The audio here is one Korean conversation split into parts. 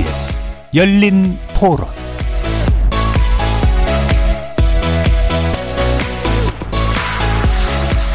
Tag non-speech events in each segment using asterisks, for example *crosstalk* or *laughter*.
KBS 열린 토론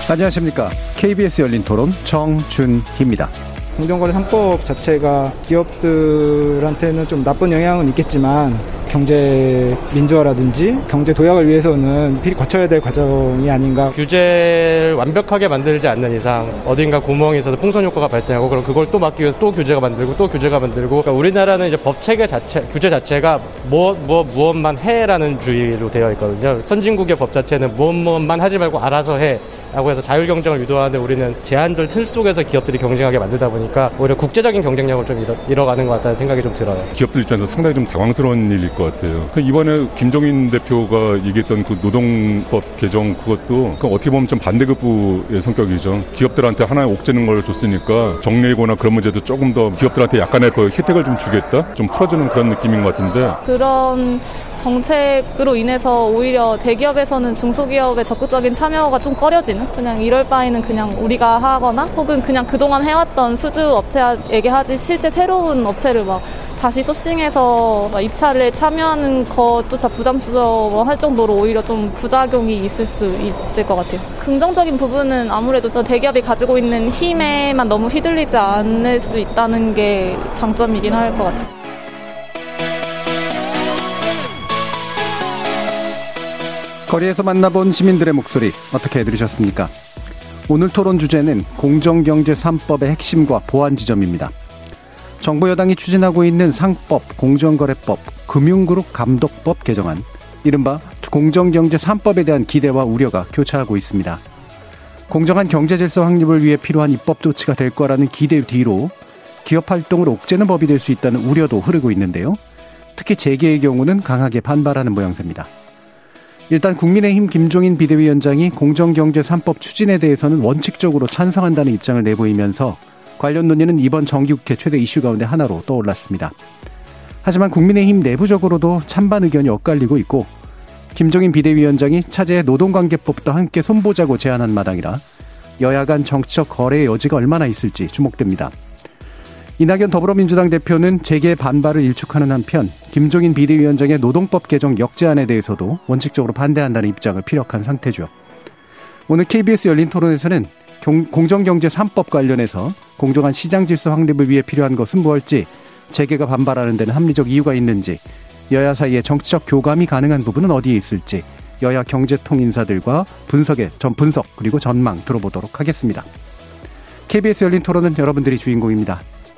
안녕하십니까. KBS 열린 토론 정준희입니다. 공정거래 3법 자체가 기업들한테는 좀 나쁜 영향은 있겠지만 경제 민주화라든지 경제 도약을 위해서는 필히 거쳐야 될 과정이 아닌가. 규제를 완벽하게 만들지 않는 이상 어딘가 구멍이 있어서 풍선 효과가 발생하고 그럼 그걸 또 막기 위해서 또 규제가 만들고 또 규제가 만들고 그러니까 우리나라는 이제 법 체계 자체 규제 자체가 무엇 무엇 무엇만 해라는 주의로 되어 있거든요. 선진국의 법 자체는 무엇 무엇만 하지 말고 알아서 해. 라고 해서 자율 경쟁을 유도하는데 우리는 제한들 틀 속에서 기업들이 경쟁하게 만들다 보니까 오히려 국제적인 경쟁력을 좀 잃어, 잃어 가는 것 같다는 생각이 좀 들어요. 기업들 입장에서 상당히 좀 당황스러운 일일 것 같아요. 이번에 김종인 대표가 얘기했던 그 노동법 개정 그것도 어떻게 보면 좀 반대급부의 성격이죠. 기업들한테 하나의 옥죄는 걸 줬으니까 정리거나 그런 문제도 조금 더 기업들한테 약간의 그 혜택을 좀 주겠다? 좀 풀어주는 그런 느낌인 것 같은데. 그런 정책으로 인해서 오히려 대기업에서는 중소기업의 적극적인 참여가 좀 꺼려지는 그냥 이럴 바에는 그냥 우리가 하거나 혹은 그냥 그동안 해왔던 수주 업체에게 하지 실제 새로운 업체를 막 다시 소싱해서 입찰에 참여하는 것조차 부담스러워 할 정도로 오히려 좀 부작용이 있을 수 있을 것 같아요. 긍정적인 부분은 아무래도 대기업이 가지고 있는 힘에만 너무 휘둘리지 않을 수 있다는 게 장점이긴 할 것 같아요. 거리에서 만나본 시민들의 목소리 어떻게 들으셨습니까? 오늘 토론 주제는 공정경제 3법의 핵심과 보완 지점입니다. 정부 여당이 추진하고 있는 상법, 공정거래법, 금융그룹 감독법 개정안, 이른바 공정경제 3법에 대한 기대와 우려가 교차하고 있습니다. 공정한 경제 질서 확립을 위해 필요한 입법 조치가 될 거라는 기대 뒤로 기업 활동을 옥죄는 법이 될 수 있다는 우려도 흐르고 있는데요. 특히 재계의 경우는 강하게 반발하는 모양새입니다. 일단 국민의힘 김종인 비대위원장이 공정경제 3법 추진에 대해서는 원칙적으로 찬성한다는 입장을 내보이면서 관련 논의는 이번 정기국회 최대 이슈 가운데 하나로 떠올랐습니다. 하지만 국민의힘 내부적으로도 찬반 의견이 엇갈리고 있고 김종인 비대위원장이 차제의 노동관계법도 함께 손보자고 제안한 마당이라 여야 간 정치적 거래의 여지가 얼마나 있을지 주목됩니다. 이낙연 더불어민주당 대표는 재계 반발을 일축하는 한편 김종인 비대위원장의 노동법 개정 역제안에 대해서도 원칙적으로 반대한다는 입장을 피력한 상태죠. 오늘 KBS 열린 토론에서는 공정경제 3법 관련해서 공정한 시장 질서 확립을 위해 필요한 것은 무엇일지 재계가 반발하는 데는 합리적 이유가 있는지 여야 사이에 정치적 교감이 가능한 부분은 어디에 있을지 여야 경제통 인사들과 분석의 전 분석 그리고 전망 들어보도록 하겠습니다. KBS 열린 토론은 여러분들이 주인공입니다.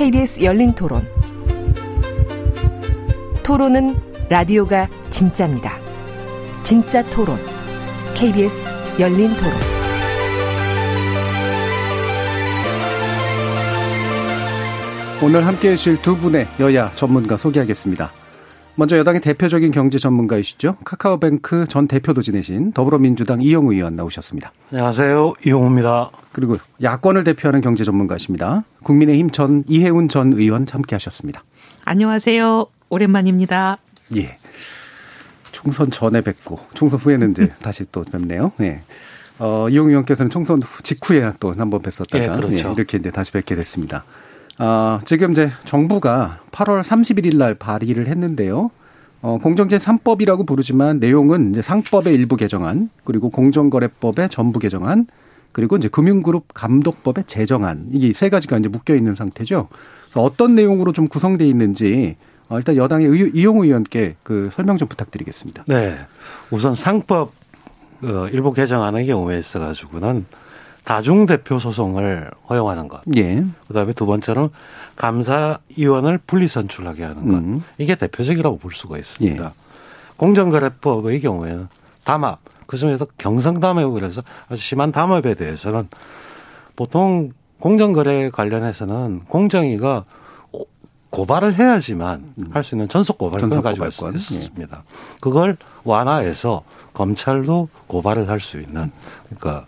KBS 열린 토론. 토론은 라디오가 진짜입니다. 진짜 토론. KBS 열린 토론. 오늘 함께 해주실 두 분의 여야 전문가 소개하겠습니다. 먼저 여당의 대표적인 경제 전문가이시죠. 카카오뱅크 전 대표도 지내신 더불어민주당 이용우 의원 나오셨습니다. 안녕하세요. 이용우입니다. 그리고 야권을 대표하는 경제 전문가십니다. 국민의힘 전 이해운 전 의원 함께 하셨습니다. 안녕하세요. 오랜만입니다. 예. 총선 전에 뵙고 총선 후에는 이제 *laughs* 다시 또 뵙네요. 예. 어, 이용 의원께서는 총선 직후에 또 한 번 뵀었다가 예, 그렇죠. 예, 이렇게 이제 다시 뵙게 됐습니다. 어, 지금 이제 정부가 8월 31일 날 발의를 했는데요. 어, 공정제 3법이라고 부르지만 내용은 이제 상법의 일부 개정안, 그리고 공정거래법의 전부 개정안, 그리고 이제 금융그룹 감독법의 제정안, 이게 세 가지가 이제 묶여 있는 상태죠. 그래서 어떤 내용으로 좀 구성되어 있는지 어, 일단 여당의 의, 이용우 의원께 그 설명 좀 부탁드리겠습니다. 네. 우선 상법 어, 일부 개정하는 경우에 있어가지고는 다중 대표 소송을 허용하는 것. 예. 그다음에 두 번째는 감사위원을 분리 선출하게 하는 것. 음. 이게 대표적이라고 볼 수가 있습니다. 예. 공정거래법의 경우에는 담합, 그중에서 경성담합이라고 그래서 아주 심한 담합에 대해서는 보통 공정거래 관련해서는 공정위가 고발을 해야지만 음. 할수 있는 전속 고발권을 가지고 고발권. 있습니다. 그걸 완화해서 검찰도 고발을 할 수 있는 그러니까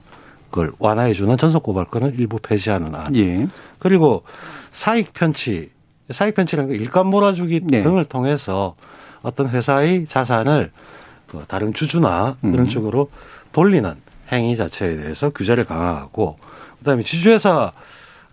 그걸 완화해 주는 전속 고발권을 일부 폐지하는 안. 예. 그리고 사익 편취, 사익 편취라는 게 일감 몰아주기 네. 등을 통해서 어떤 회사의 자산을 그 다른 주주나 이런 음. 쪽으로 돌리는 행위 자체에 대해서 규제를 강화하고 그다음에 지주회사의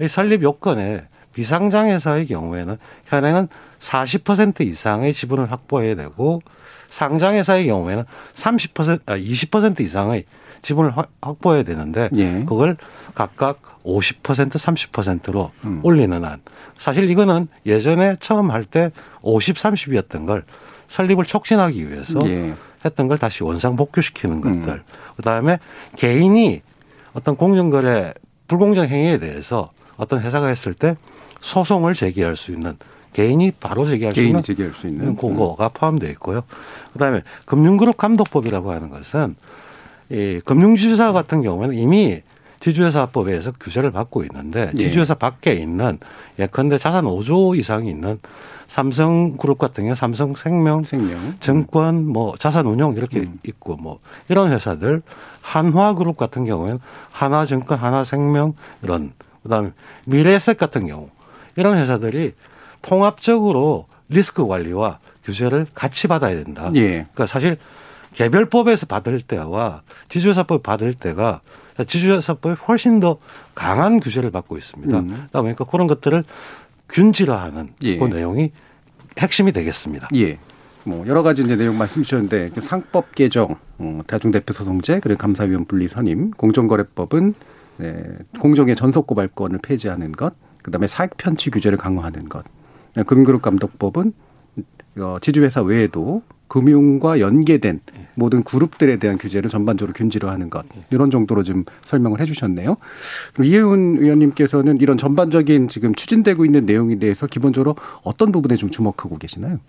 설립 요건에 비상장 회사의 경우에는 현행은 40% 이상의 지분을 확보해야 되고 상장 회사의 경우에는 30% 아, 20% 이상의 지분을 확- 확보해야 되는데 예. 그걸 각각 50% 30%로 음. 올리는 안. 사실 이거는 예전에 처음 할 때 50, 30이었던 걸 설립을 촉진하기 위해서 예. 했던 걸 다시 원상 복귀시키는 것들. 그다음에 개인이 어떤 공정거래 불공정 행위에 대해서 어떤 회사가 했을 때 소송을 제기할 수 있는 개인이 바로 제기할 수 개인이 있는 제기할 수 있는. 음. 그거가 포함되어 있고요. 그다음에 금융그룹 감독법이라고 하는 것은 이 금융지주사 같은 경우에는 이미 지주회사법에 의해서 규제를 받고 있는데 예. 지주회사 밖에 있는 예컨대 자산 5조 이상이 있는 삼성그룹 같은 경우 삼성생명, 생명. 증권, 뭐 자산운용 이렇게 음. 있고 뭐 이런 회사들 한화그룹 같은 경우에는 하나증권, 하나생명 이런 그다음에 미래에셋 같은 경우 이런 회사들이 통합적으로 리스크 관리와 규제를 같이 받아야 된다. 예. 그러니까 사실 개별법에서 받을 때와 지주회사법 받을 때가 지주회사법이 훨씬 더 강한 규제를 받고 있습니다. 음. 그러다 보니까 그런 것들을 균질화하는 예. 그 내용이 핵심이 되겠습니다. 예. 뭐 여러 가지 이제 내용 말씀 주셨는데 그 상법 개정, 어, 다중대표 소송제 그리고 감사위원 분리 선임, 공정거래법은 네, 공정의 전속 고발권을 폐지하는 것, 그다음에 사익 편취 규제를 강화하는 것, 금융그룹 감독법은 어, 지주회사 외에도 금융과 연계된 모든 그룹들에 대한 규제를 전반적으로 균질화하는 것 이런 정도로 좀 설명을 해주셨네요. 이혜훈 의원님께서는 이런 전반적인 지금 추진되고 있는 내용에 대해서 기본적으로 어떤 부분에 좀 주목하고 계시나요?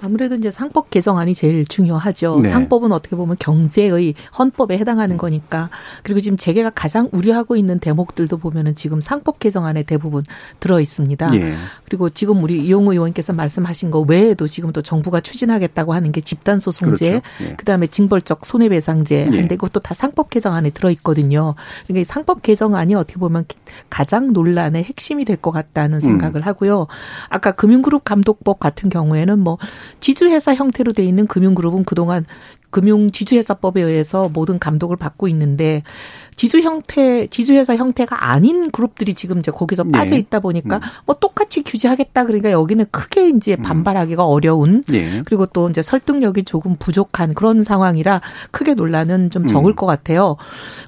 아무래도 이제 상법 개정안이 제일 중요하죠. 네. 상법은 어떻게 보면 경제의 헌법에 해당하는 거니까. 그리고 지금 재계가 가장 우려하고 있는 대목들도 보면은 지금 상법 개정안에 대부분 들어 있습니다. 예. 그리고 지금 우리 이용우 의원께서 말씀하신 거 외에도 지금 또 정부가 추진하겠다고 하는 게 집단 소송제, 그렇죠. 예. 그다음에 징벌적 손해배상제, 예. 한데 그것도 다 상법 개정 안에 들어 있거든요. 그러니까 이 상법 개정안이 어떻게 보면 가장 논란의 핵심이 될것 음. 같다는 생각을 하고요. 아까 금융그룹 감독법 같은 경우에는 뭐 지주회사 형태로 돼 있는 금융그룹은 그동안 금융 지주회사법에 의해서 모든 감독을 받고 있는데 지주 형태 지주회사 형태가 아닌 그룹들이 지금 이제 거기서 네. 빠져 있다 보니까 음. 뭐 똑같이 규제하겠다 그러니까 여기는 크게 이제 반발하기가 어려운 예. 그리고 또 이제 설득력이 조금 부족한 그런 상황이라 크게 논란은 좀 적을 음. 것 같아요.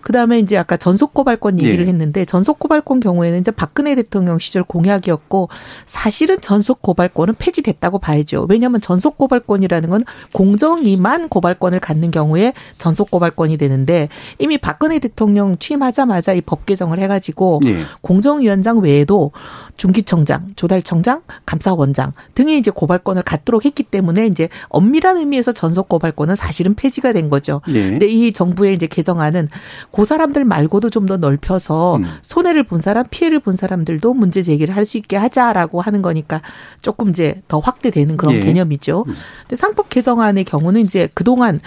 그 다음에 이제 아까 전속 고발권 얘기를 예. 했는데 전속 고발권 경우에는 이제 박근혜 대통령 시절 공약이었고 사실은 전속 고발권은 폐지됐다고 봐야죠. 왜냐하면 전속 고발권이라는 건 공정위만 고발권을 갖는 경우에 전속 고발권이 되는데 이미 박근혜 대통령 취임하자마자 이 법 개정을 해가지고 예. 공정위원장 외에도 중기청장, 조달청장, 감사원장 등이 이제 고발권을 갖도록 했기 때문에 이제 엄밀한 의미에서 전속 고발권은 사실은 폐지가 된 거죠. 예. 근데 이 정부의 이제 개정안은 그 사람들 말고도 좀 더 넓혀서 음. 손해를 본 사람, 피해를 본 사람들도 문제 제기를 할 수 있게 하자라고 하는 거니까 조금 이제 더 확대되는 그런 예. 개념이죠. 근데 상법 개정안의 경우는 이제 그동안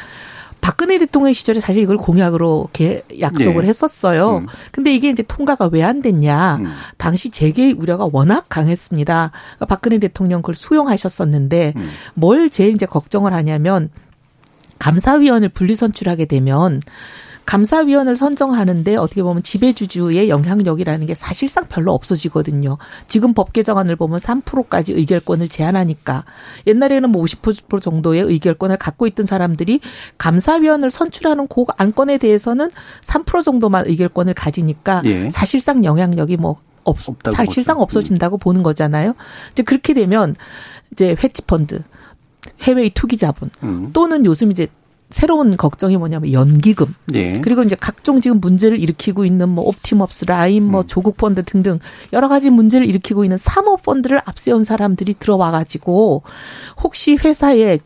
박근혜 대통령 시절에 사실 이걸 공약으로 개- 약속을 예. 했었어요. 음. 근데 이게 이제 통과가 왜 안 됐냐. 음. 당시 재계의 우려가 워낙 강했습니다. 그러니까 박근혜 대통령 그걸 수용하셨었는데 음. 뭘 제일 이제 걱정을 하냐면 감사위원을 분리 선출하게 되면 감사위원을 선정하는데 어떻게 보면 지배주주의 영향력이라는 게 사실상 별로 없어지거든요. 지금 법 개정안을 보면 3%까지 의결권을 제한하니까 옛날에는 뭐 50% 정도의 의결권을 갖고 있던 사람들이 감사위원을 선출하는 그 안건에 대해서는 3% 정도만 의결권을 가지니까 예. 사실상 영향력이 뭐 없, 사실상 보죠. 없어진다고 보는 거잖아요. 이제 그렇게 되면 이제 헤지펀드, 해외의 투기 자본 음. 또는 요즘 이제 새로운 걱정이 뭐냐면 연기금 예. 그리고 이제 각종 지금 문제를 일으키고 있는 뭐 옵티머스 라인 뭐 조국 펀드 등등 여러 가지 문제를 일으키고 있는 사모 펀드를 앞세운 사람들이 들어와 가지고 혹시 회사에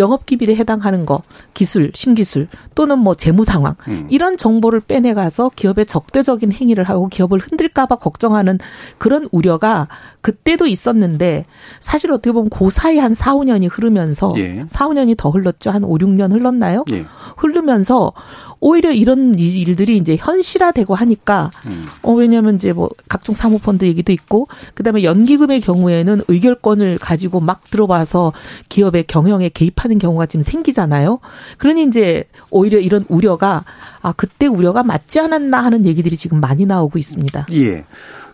영업 기밀에 해당하는 거, 기술, 신기술 또는 뭐 재무 상황 음. 이런 정보를 빼내 가서 기업의 적대적인 행위를 하고 기업을 흔들까 봐 걱정하는 그런 우려가 그때도 있었는데 사실 어떻게 보면 그 사이 한 4, 5년이 흐르면서 예. 4, 5년이 더 흘렀죠. 한 5, 6년 흘렀나요? 예. 흐르면서 오히려 이런 이- 일들이 이제 현실화되고 하니까 음. 어 왜냐하면 이제 뭐 각종 사모펀드 얘기도 있고 그다음에 연기금의 경우에는 의결권을 가지고 막 들어와서 기업의 경영에 개입하는 경우가 지금 생기잖아요. 그러니 이제 오히려 이런 우려가 아 그때 우려가 맞지 않았나 하는 얘기들이 지금 많이 나오고 있습니다. 예.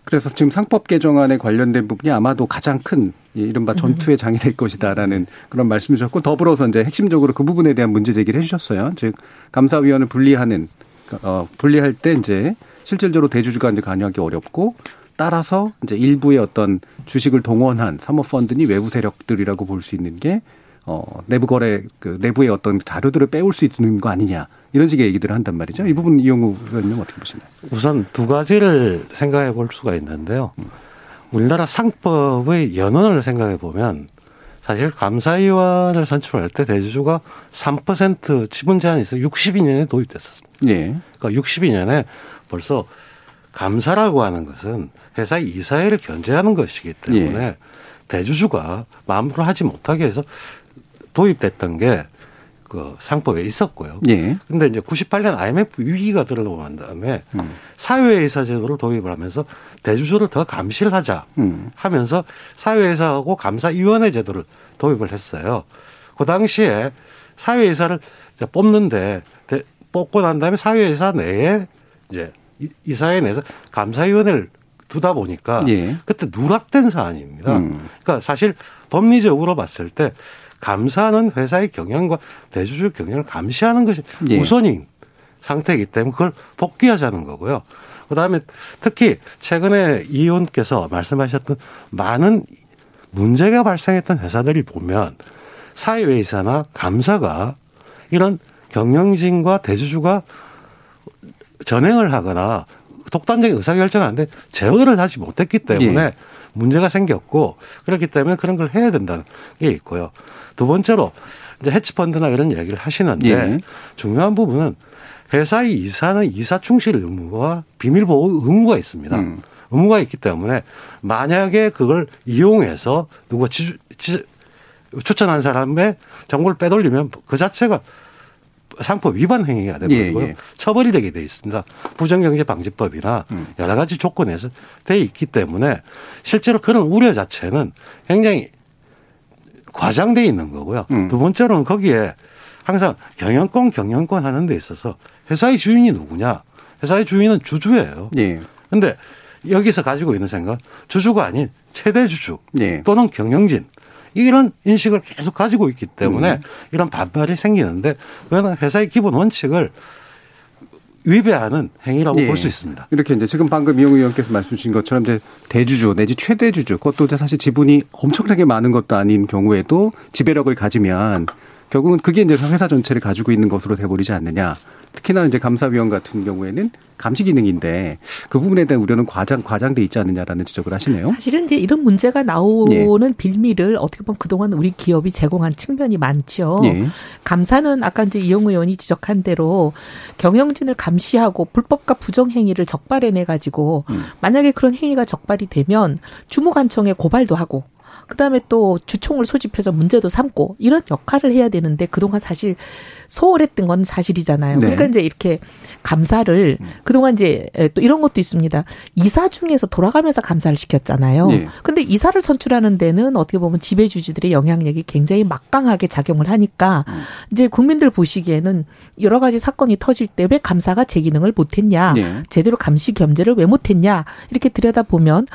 그래서 지금 상법 개정안에 관련된 부분이 아마도 가장 큰이 이른바 전투의 장이 될 것이다라는 그런 말씀 주셨고 더불어서 이제 핵심적으로 그 부분에 대한 문제 제기를 해주셨어요. 즉 감사위원을 분리하는 어 분리할 때 이제 실질적으로 대주주가 이제 관여하기 어렵고 따라서 이제 일부의 어떤 주식을 동원한 사모펀드니 외부 세력들이라고 볼 수 있는 게 어, 내부 거래, 그, 내부의 어떤 자료들을 빼올 수 있는 거 아니냐. 이런 식의 얘기들을 한단 말이죠. 이 부분 이용우 의원님 어떻게 보시나요? 우선 두 가지를 생각해 볼 수가 있는데요. 우리나라 상법의 연원을 생각해 보면 사실 감사위원을 선출할 때 대주주가 3% 지분 제한이 있어 62년에 도입됐었습니다. 예. 그러니까 62년에 벌써 감사라고 하는 것은 회사 이사회를 견제하는 것이기 때문에 예. 대주주가 마음대로 하지 못하게 해서 도입됐던 게 그 상법에 있었고요. 예. 근데 이제 98년 IMF 위기가 들어오고 난 다음에 음. 사회이사 제도를 도입을 하면서 대주주를 더 감시를 하자 음. 하면서 사회이사하고 감사위원회 제도를 도입을 했어요. 그 당시에 사회이사를 이제 뽑는데 대- 뽑고 난 다음에 사회이사 내에 이제 이- 이사회 내에서 감사위원회를 두다 보니까 예. 그때 누락된 사안입니다. 음. 그러니까 사실 법리적으로 봤을 때 감사는 회사의 경영과 대주주 경영을 감시하는 것이 예. 우선인 상태이기 때문에 그걸 복귀하자는 거고요. 그다음에 특히 최근에 이 의원께서 말씀하셨던 많은 문제가 발생했던 회사들이 보면 사회이사나 감사가 이런 경영진과 대주주가 전행을 하거나 독단적인 의사결정을 하는데 제어를 하지 못했기 때문에 예. 문제가 생겼고 그렇기 때문에 그런 걸 해야 된다는 게 있고요. 두 번째로 이제 헤지펀드나 이런 얘기를 하시는데 예. 중요한 부분은 회사의 이사는 이사 충실 의무와 비밀보호 의무가 있습니다. 음. 의무가 있기 때문에 만약에 그걸 이용해서 누가 지, 추천한 사람의 정보를 빼돌리면 그 자체가 상법 위반 행위가 되고요. 예, 예. 처벌이 되게 돼 있습니다. 부정경제방지법이나 음. 여러 가지 조건에서 돼 있기 때문에 실제로 그런 우려 자체는 굉장히 과장돼 있는 거고요. 음. 두 번째로는 거기에 항상 경영권 경영권 하는 데 있어서 회사의 주인이 누구냐? 회사의 주인은 주주예요. 예. 근데 여기서 가지고 있는 생각 주주가 아닌 최대 주주 예. 또는 경영진 이런 인식을 계속 가지고 있기 때문에 음. 이런 반발이 생기는데 그거는 회사의 기본 원칙을 위배하는 행위라고 예. 볼수 있습니다. 이렇게 이제 지금 방금 이용 의원께서 말씀 주신 것처럼 이제 대주주 내지 최대 주주 그것도 이제 사실 지분이 엄청나게 많은 것도 아닌 경우에도 지배력을 가지면 결국은 그게 이제 회사 전체를 가지고 있는 것으로 돼버리지 않느냐. 특히나 이제 감사위원 같은 경우에는 감시 기능인데 그 부분에 대한 우려는 과장 과장돼 있지 않느냐라는 지적을 하시네요. 사실은 이제 이런 문제가 나오는 빌미를 어떻게 보면 그동안 우리 기업이 제공한 측면이 많죠. 예. 감사는 아까 이제 이용 의원이 지적한 대로 경영진을 감시하고 불법과 부정 행위를 적발해내 가지고 음. 만약에 그런 행위가 적발이 되면 주무관청에 고발도 하고 그다음에 또 주총을 소집해서 문제도 삼고 이런 역할을 해야 되는데 그동안 사실 소홀했던 건 사실이잖아요. 네. 그러니까 이제 이렇게 감사를 그동안 이제 또 이런 것도 있습니다. 이사 중에서 돌아가면서 감사를 시켰잖아요. 네. 근데 이사를 선출하는 데는 어떻게 보면 지배주주들의 영향력이 굉장히 막강하게 작용을 하니까 음. 이제 국민들 보시기에는 여러 가지 사건이 터질 때 왜 감사가 제 기능을 못 했냐, 네. 제대로 감시 겸제를 왜 못 했냐 이렇게 들여다 보면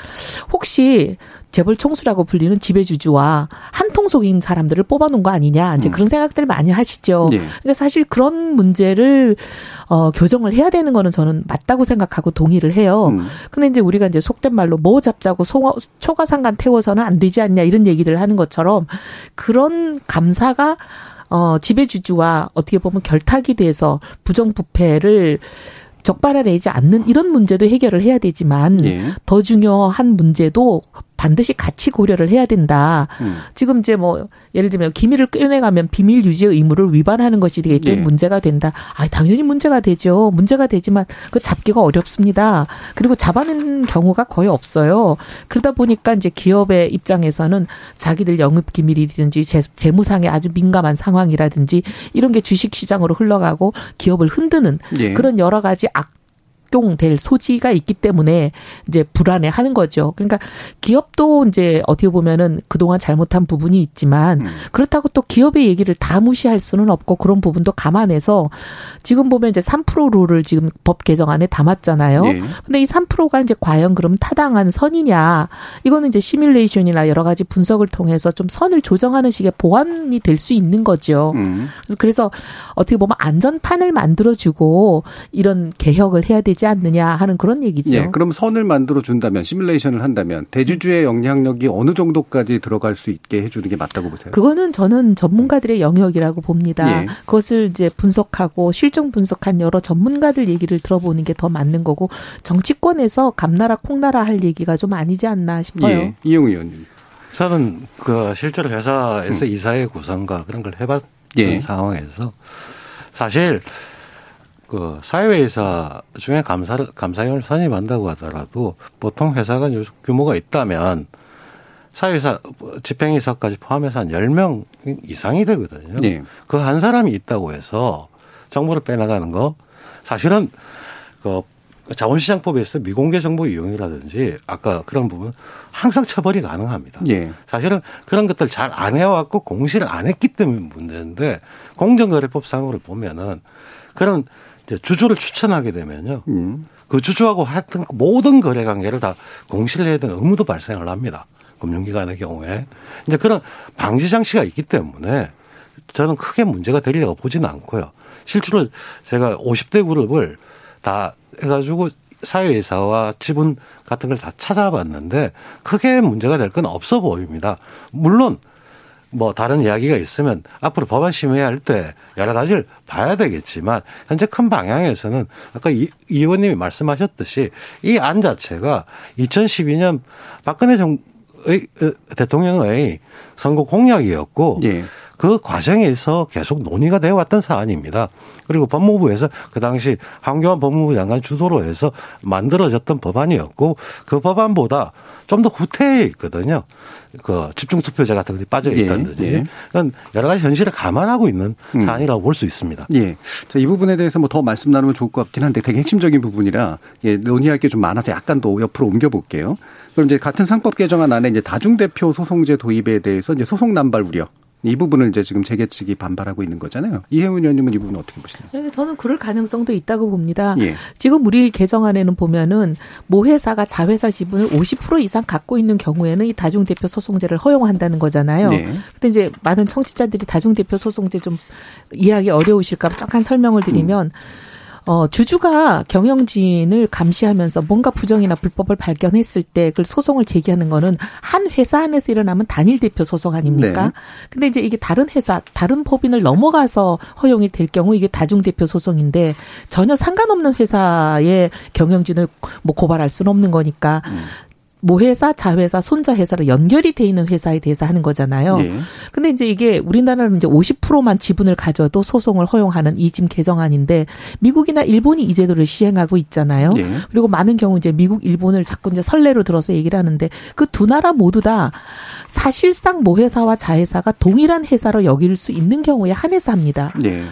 혹시 재벌 총수라고 불리는 지배주주와 한통속인 사람들을 뽑아놓은 거 아니냐 이제 음. 그런 생각들 을 많이 하시죠. 예. 그러니까 사실 그런 문제를 어 교정을 해야 되는 거는 저는 맞다고 생각하고 동의를 해요. 음. 근데 이제 우리가 이제 속된 말로 뭐 잡자고 송 초가상간 태워서는 안 되지 않냐 이런 얘기를 하는 것처럼 그런 감사가 어 지배주주와 어떻게 보면 결탁이 돼서 부정부패를 적발해내지 않는 이런 문제도 해결을 해야 되지만 예. 더 중요한 문제도 반드시 같이 고려를 해야 된다. 음. 지금 이제 뭐 예를 들면 기밀을 꺼내가면 비밀 유지 의무를 위반하는 것이 때문에 예. 문제가 된다. 아, 당연히 문제가 되죠. 문제가 되지만 그 잡기가 어렵습니다. 그리고 잡아낸 경우가 거의 없어요. 그러다 보니까 이제 기업의 입장에서는 자기들 영업 기밀이든지 재, 재무상의 아주 민감한 상황이라든지 이런 게 주식 시장으로 흘러가고 기업을 흔드는 예. 그런 여러 가지 악 악용될 소지가 있기 때문에 이제 불안해 하는 거죠. 그러니까 기업도 이제 어떻게 보면은 그동안 잘못한 부분이 있지만 음. 그렇다고 또 기업의 얘기를 다 무시할 수는 없고 그런 부분도 감안해서 지금 보면 이제 3% 룰을 지금 법 개정안에 담았잖아요. 예. 근데 이 3%가 이제 과연 그럼 타당한 선이냐? 이거는 이제 시뮬레이션이나 여러 가지 분석을 통해서 좀 선을 조정하는 식의 보완이 될 수 있는 거죠. 음. 그래서 어떻게 보면 안전판을 만들어주고 이런 개혁을 해야 되지 않느냐 하는 그런 얘기죠. 예, 그럼 선을 만들어 준다면 시뮬레이션을 한다면 대주주의 영향력이 어느 정도까지 들어갈 수 있게 해주는 게 맞다고 보세요? 그거는 저는 전문가들의 영역이라고 봅니다. 예. 그것을 이제 분석하고 실정 분석한 여러 전문가들 얘기를 들어보는 게 더 맞는 거고 정치권에서 감나라 콩나라 할 얘기가 좀 아니지 않나 싶어요. 예, 이용 의원님. 저는 그 실제로 회사에서 이사회 구성과 그런 걸 해봤던 예. 상황에서 사실 그 사회이사 중에 감사를 감사위원을 선임한다고 하더라도 보통 회사가 규모가 있다면 사회이사 집행이사까지 포함해서 한 10명 이상이 되거든요. 예. 그한 사람이 있다고 해서 정보를 빼나가는 거 사실은 그 자본시장법에서 미공개 정보 이용이라든지 아까 그런 부분 항상 처벌이 가능합니다. 예. 사실은 그런 것들 잘 안 해왔고 공시를 안 했기 때문에 문제인데 공정거래법상으로 보면은 그런 주주를 추천하게 되면요. 음. 그 주주하고 했던 모든 거래 관계를 다 공시를 해야 되는 의무도 발생을 합니다. 금융기관의 경우에. 이제 그런 방지 장치가 있기 때문에 저는 크게 문제가 되리라고 보지는 않고요. 실제로 제가 50대 그룹을 다 해가지고 사회이사와 지분 같은 걸 다 찾아봤는데 크게 문제가 될 건 없어 보입니다. 물론 뭐 다른 이야기가 있으면 앞으로 법안 심의할 때 여러 가지를 봐야 되겠지만 현재 큰 방향에서는 아까 이, 이 의원님이 말씀하셨듯이 이 안 자체가 2012년 박근혜 정의 어, 대통령의 선거 공약이었고 예. 그 과정에서 계속 논의가 되어 왔던 사안입니다. 그리고 법무부에서 그 당시 황교안 법무부 장관 주도로 해서 만들어졌던 법안이었고 그 법안보다 좀더 후퇴해 있거든요. 그 집중 투표제 같은 것이 빠져 있다든지. 예, 예. 그건 여러 가지 현실을 감안하고 있는 음. 사안이라고 볼수 있습니다. 예. 자, 이 부분에 대해서 뭐 더 말씀 나누면 좋을 것 같긴 한데 되게 핵심적인 부분이라 예, 논의할 게 좀 많아서 약간 더 옆으로 옮겨 볼게요. 그럼 이제 같은 상법 개정안 안에 이제 다중 대표 소송제 도입에 대해서 이제 소송 남발 우려. 이 부분을 이제 지금 재계 측이 반발하고 있는 거잖아요. 이혜훈 의원님은 이 부분 어떻게 보시나요? 네, 저는 그럴 가능성도 있다고 봅니다. 예. 지금 우리 개정안에는 보면은 모 회사가 자회사 지분을 50% 이상 갖고 있는 경우에는 이 다중대표 소송제를 허용한다는 거잖아요. 네. 근데 이제 많은 청취자들이 다중대표 소송제 좀 이해하기 어려우실까 봐 잠깐 설명을 드리면 어, 주주가 경영진을 감시하면서 뭔가 부정이나 불법을 발견했을 때 그걸 소송을 제기하는 거는 한 회사 안에서 일어나면 단일 대표 소송 아닙니까? 네. 근데 이제 이게 다른 회사, 다른 법인을 넘어가서 허용이 될 경우 이게 다중 대표 소송인데 전혀 상관없는 회사의 경영진을 뭐 고발할 수는 없는 거니까 모회사, 자회사, 손자 회사로 연결이 돼 있는 회사에 대해서 하는 거잖아요. 예. 근데 이제 이게 우리나라는 이제 50%만 지분을 가져도 소송을 허용하는 이 지금 개정안인데 미국이나 일본이 이 제도를 시행하고 있잖아요. 예. 그리고 많은 경우 이제 미국, 일본을 자꾸 이제 선례로 들어서 얘기를 하는데 그 두 나라 모두 다 사실상 모회사와 자회사가 동일한 회사로 여길 수 있는 경우에 한해서 합니다. 예.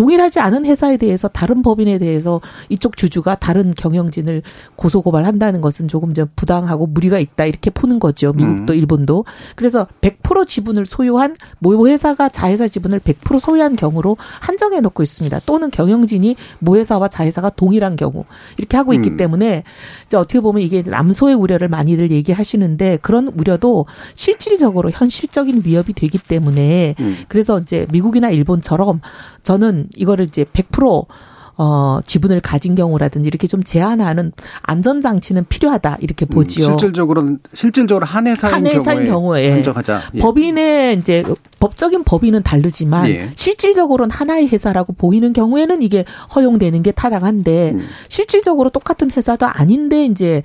동일하지 않은 회사에 대해서 다른 법인에 대해서 이쪽 주주가 다른 경영진을 고소 고발한다는 것은 조금 좀 부당하고 무리가 있다 이렇게 보는 거죠. 미국도 음. 일본도. 그래서 100% 지분을 소유한 모 회사가 자회사 지분을 100% 소유한 경우로 한정해 놓고 있습니다. 또는 경영진이 모 회사와 자회사가 동일한 경우 이렇게 하고 있기 음. 때문에 이제 어떻게 보면 이게 남소의 우려를 많이들 얘기하시는데 그런 우려도 실질적으로 현실적인 위협이 되기 때문에 음. 그래서 이제 미국이나 일본처럼 저는 이거를 이제 100%어 지분을 가진 경우라든지 이렇게 좀 제한하는 안전 장치는 필요하다 이렇게 음, 보지요. 실질적으로는 실질적으로 한 회사인, 한 회사인 경우에, 경우에 한정하자. 예. 법인의 이제 법적인 법인은 다르지만 예. 실질적으로는 하나의 회사라고 보이는 경우에는 이게 허용되는 게 타당한데 음. 실질적으로 똑같은 회사도 아닌데 이제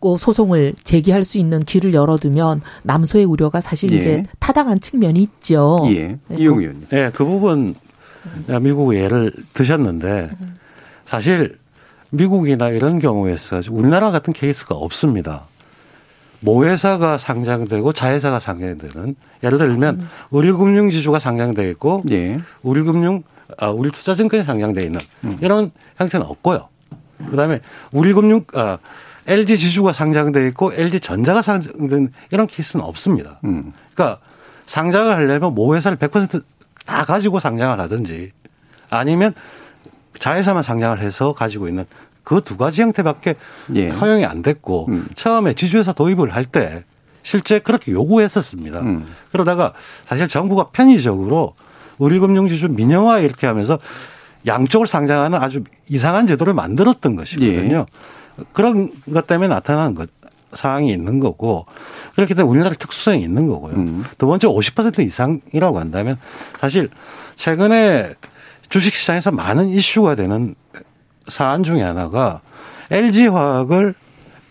그 소송을 제기할 수 있는 길을 열어두면 남소의 우려가 사실 예. 이제 타당한 측면이 있죠. 예. 네. 이용 의원님. 예, 그 부분 미국 예를 드셨는데 사실 미국이나 이런 경우에서 우리나라 같은 케이스가 없습니다. 모회사가 상장되고 자회사가 상장되는 예를 들면 우리금융지주가 상장돼 있고 예. 우리금융 아 우리 투자증권이 상장돼 있는 이런 형태는 없고요. 그다음에 우리금융 아 LG 지주가 상장돼 있고 LG 전자가 상장된 이런 케이스는 없습니다. 음. 그러니까 상장을 하려면 모회사를 100% 다 가지고 상장을 하든지 아니면 자회사만 상장을 해서 가지고 있는 그 두 가지 형태밖에 예. 허용이 안 됐고 음. 처음에 지주회사 도입을 할 때 실제 그렇게 요구했었습니다. 음. 그러다가 사실 정부가 편의적으로 우리금융지주 민영화 이렇게 하면서 양쪽을 상장하는 아주 이상한 제도를 만들었던 것이거든요. 예. 그런 것 때문에 나타나는 것 상황이 있는 거고 그렇기 때문에 우리나라 특수성이 있는 거고요. 음. 두 번째 50% 이상이라고 한다면 사실 최근에 주식시장에서 많은 이슈가 되는 사안 중에 하나가 LG화학을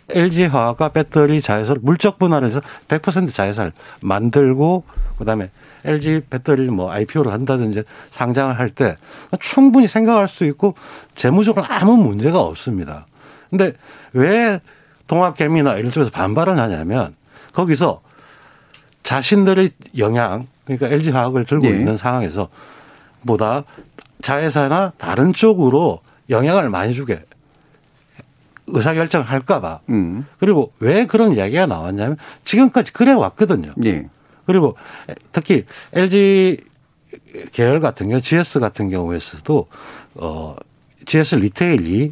LG화학과 배터리 자회사를 물적 분할을 해서 100% 자회사를 만들고 그다음에 LG 배터리를 뭐 IPO를 한다든지 상장을 할 때 충분히 생각할 수 있고 재무적으로 아무 문제가 없습니다. 근데 왜 동학개미나 이런 쪽에서 반발을 하냐면 거기서 자신들의 영향 그러니까 LG화학을 들고 예. 있는 상황에서 보다 자회사나 다른 쪽으로 영향을 많이 주게 의사결정을 할까봐. 음. 그리고 왜 그런 이야기가 나왔냐면 지금까지 그래 왔거든요. 예. 그리고 특히 LG 계열 같은 경우, GS 같은 경우에서도 어 GS 리테일이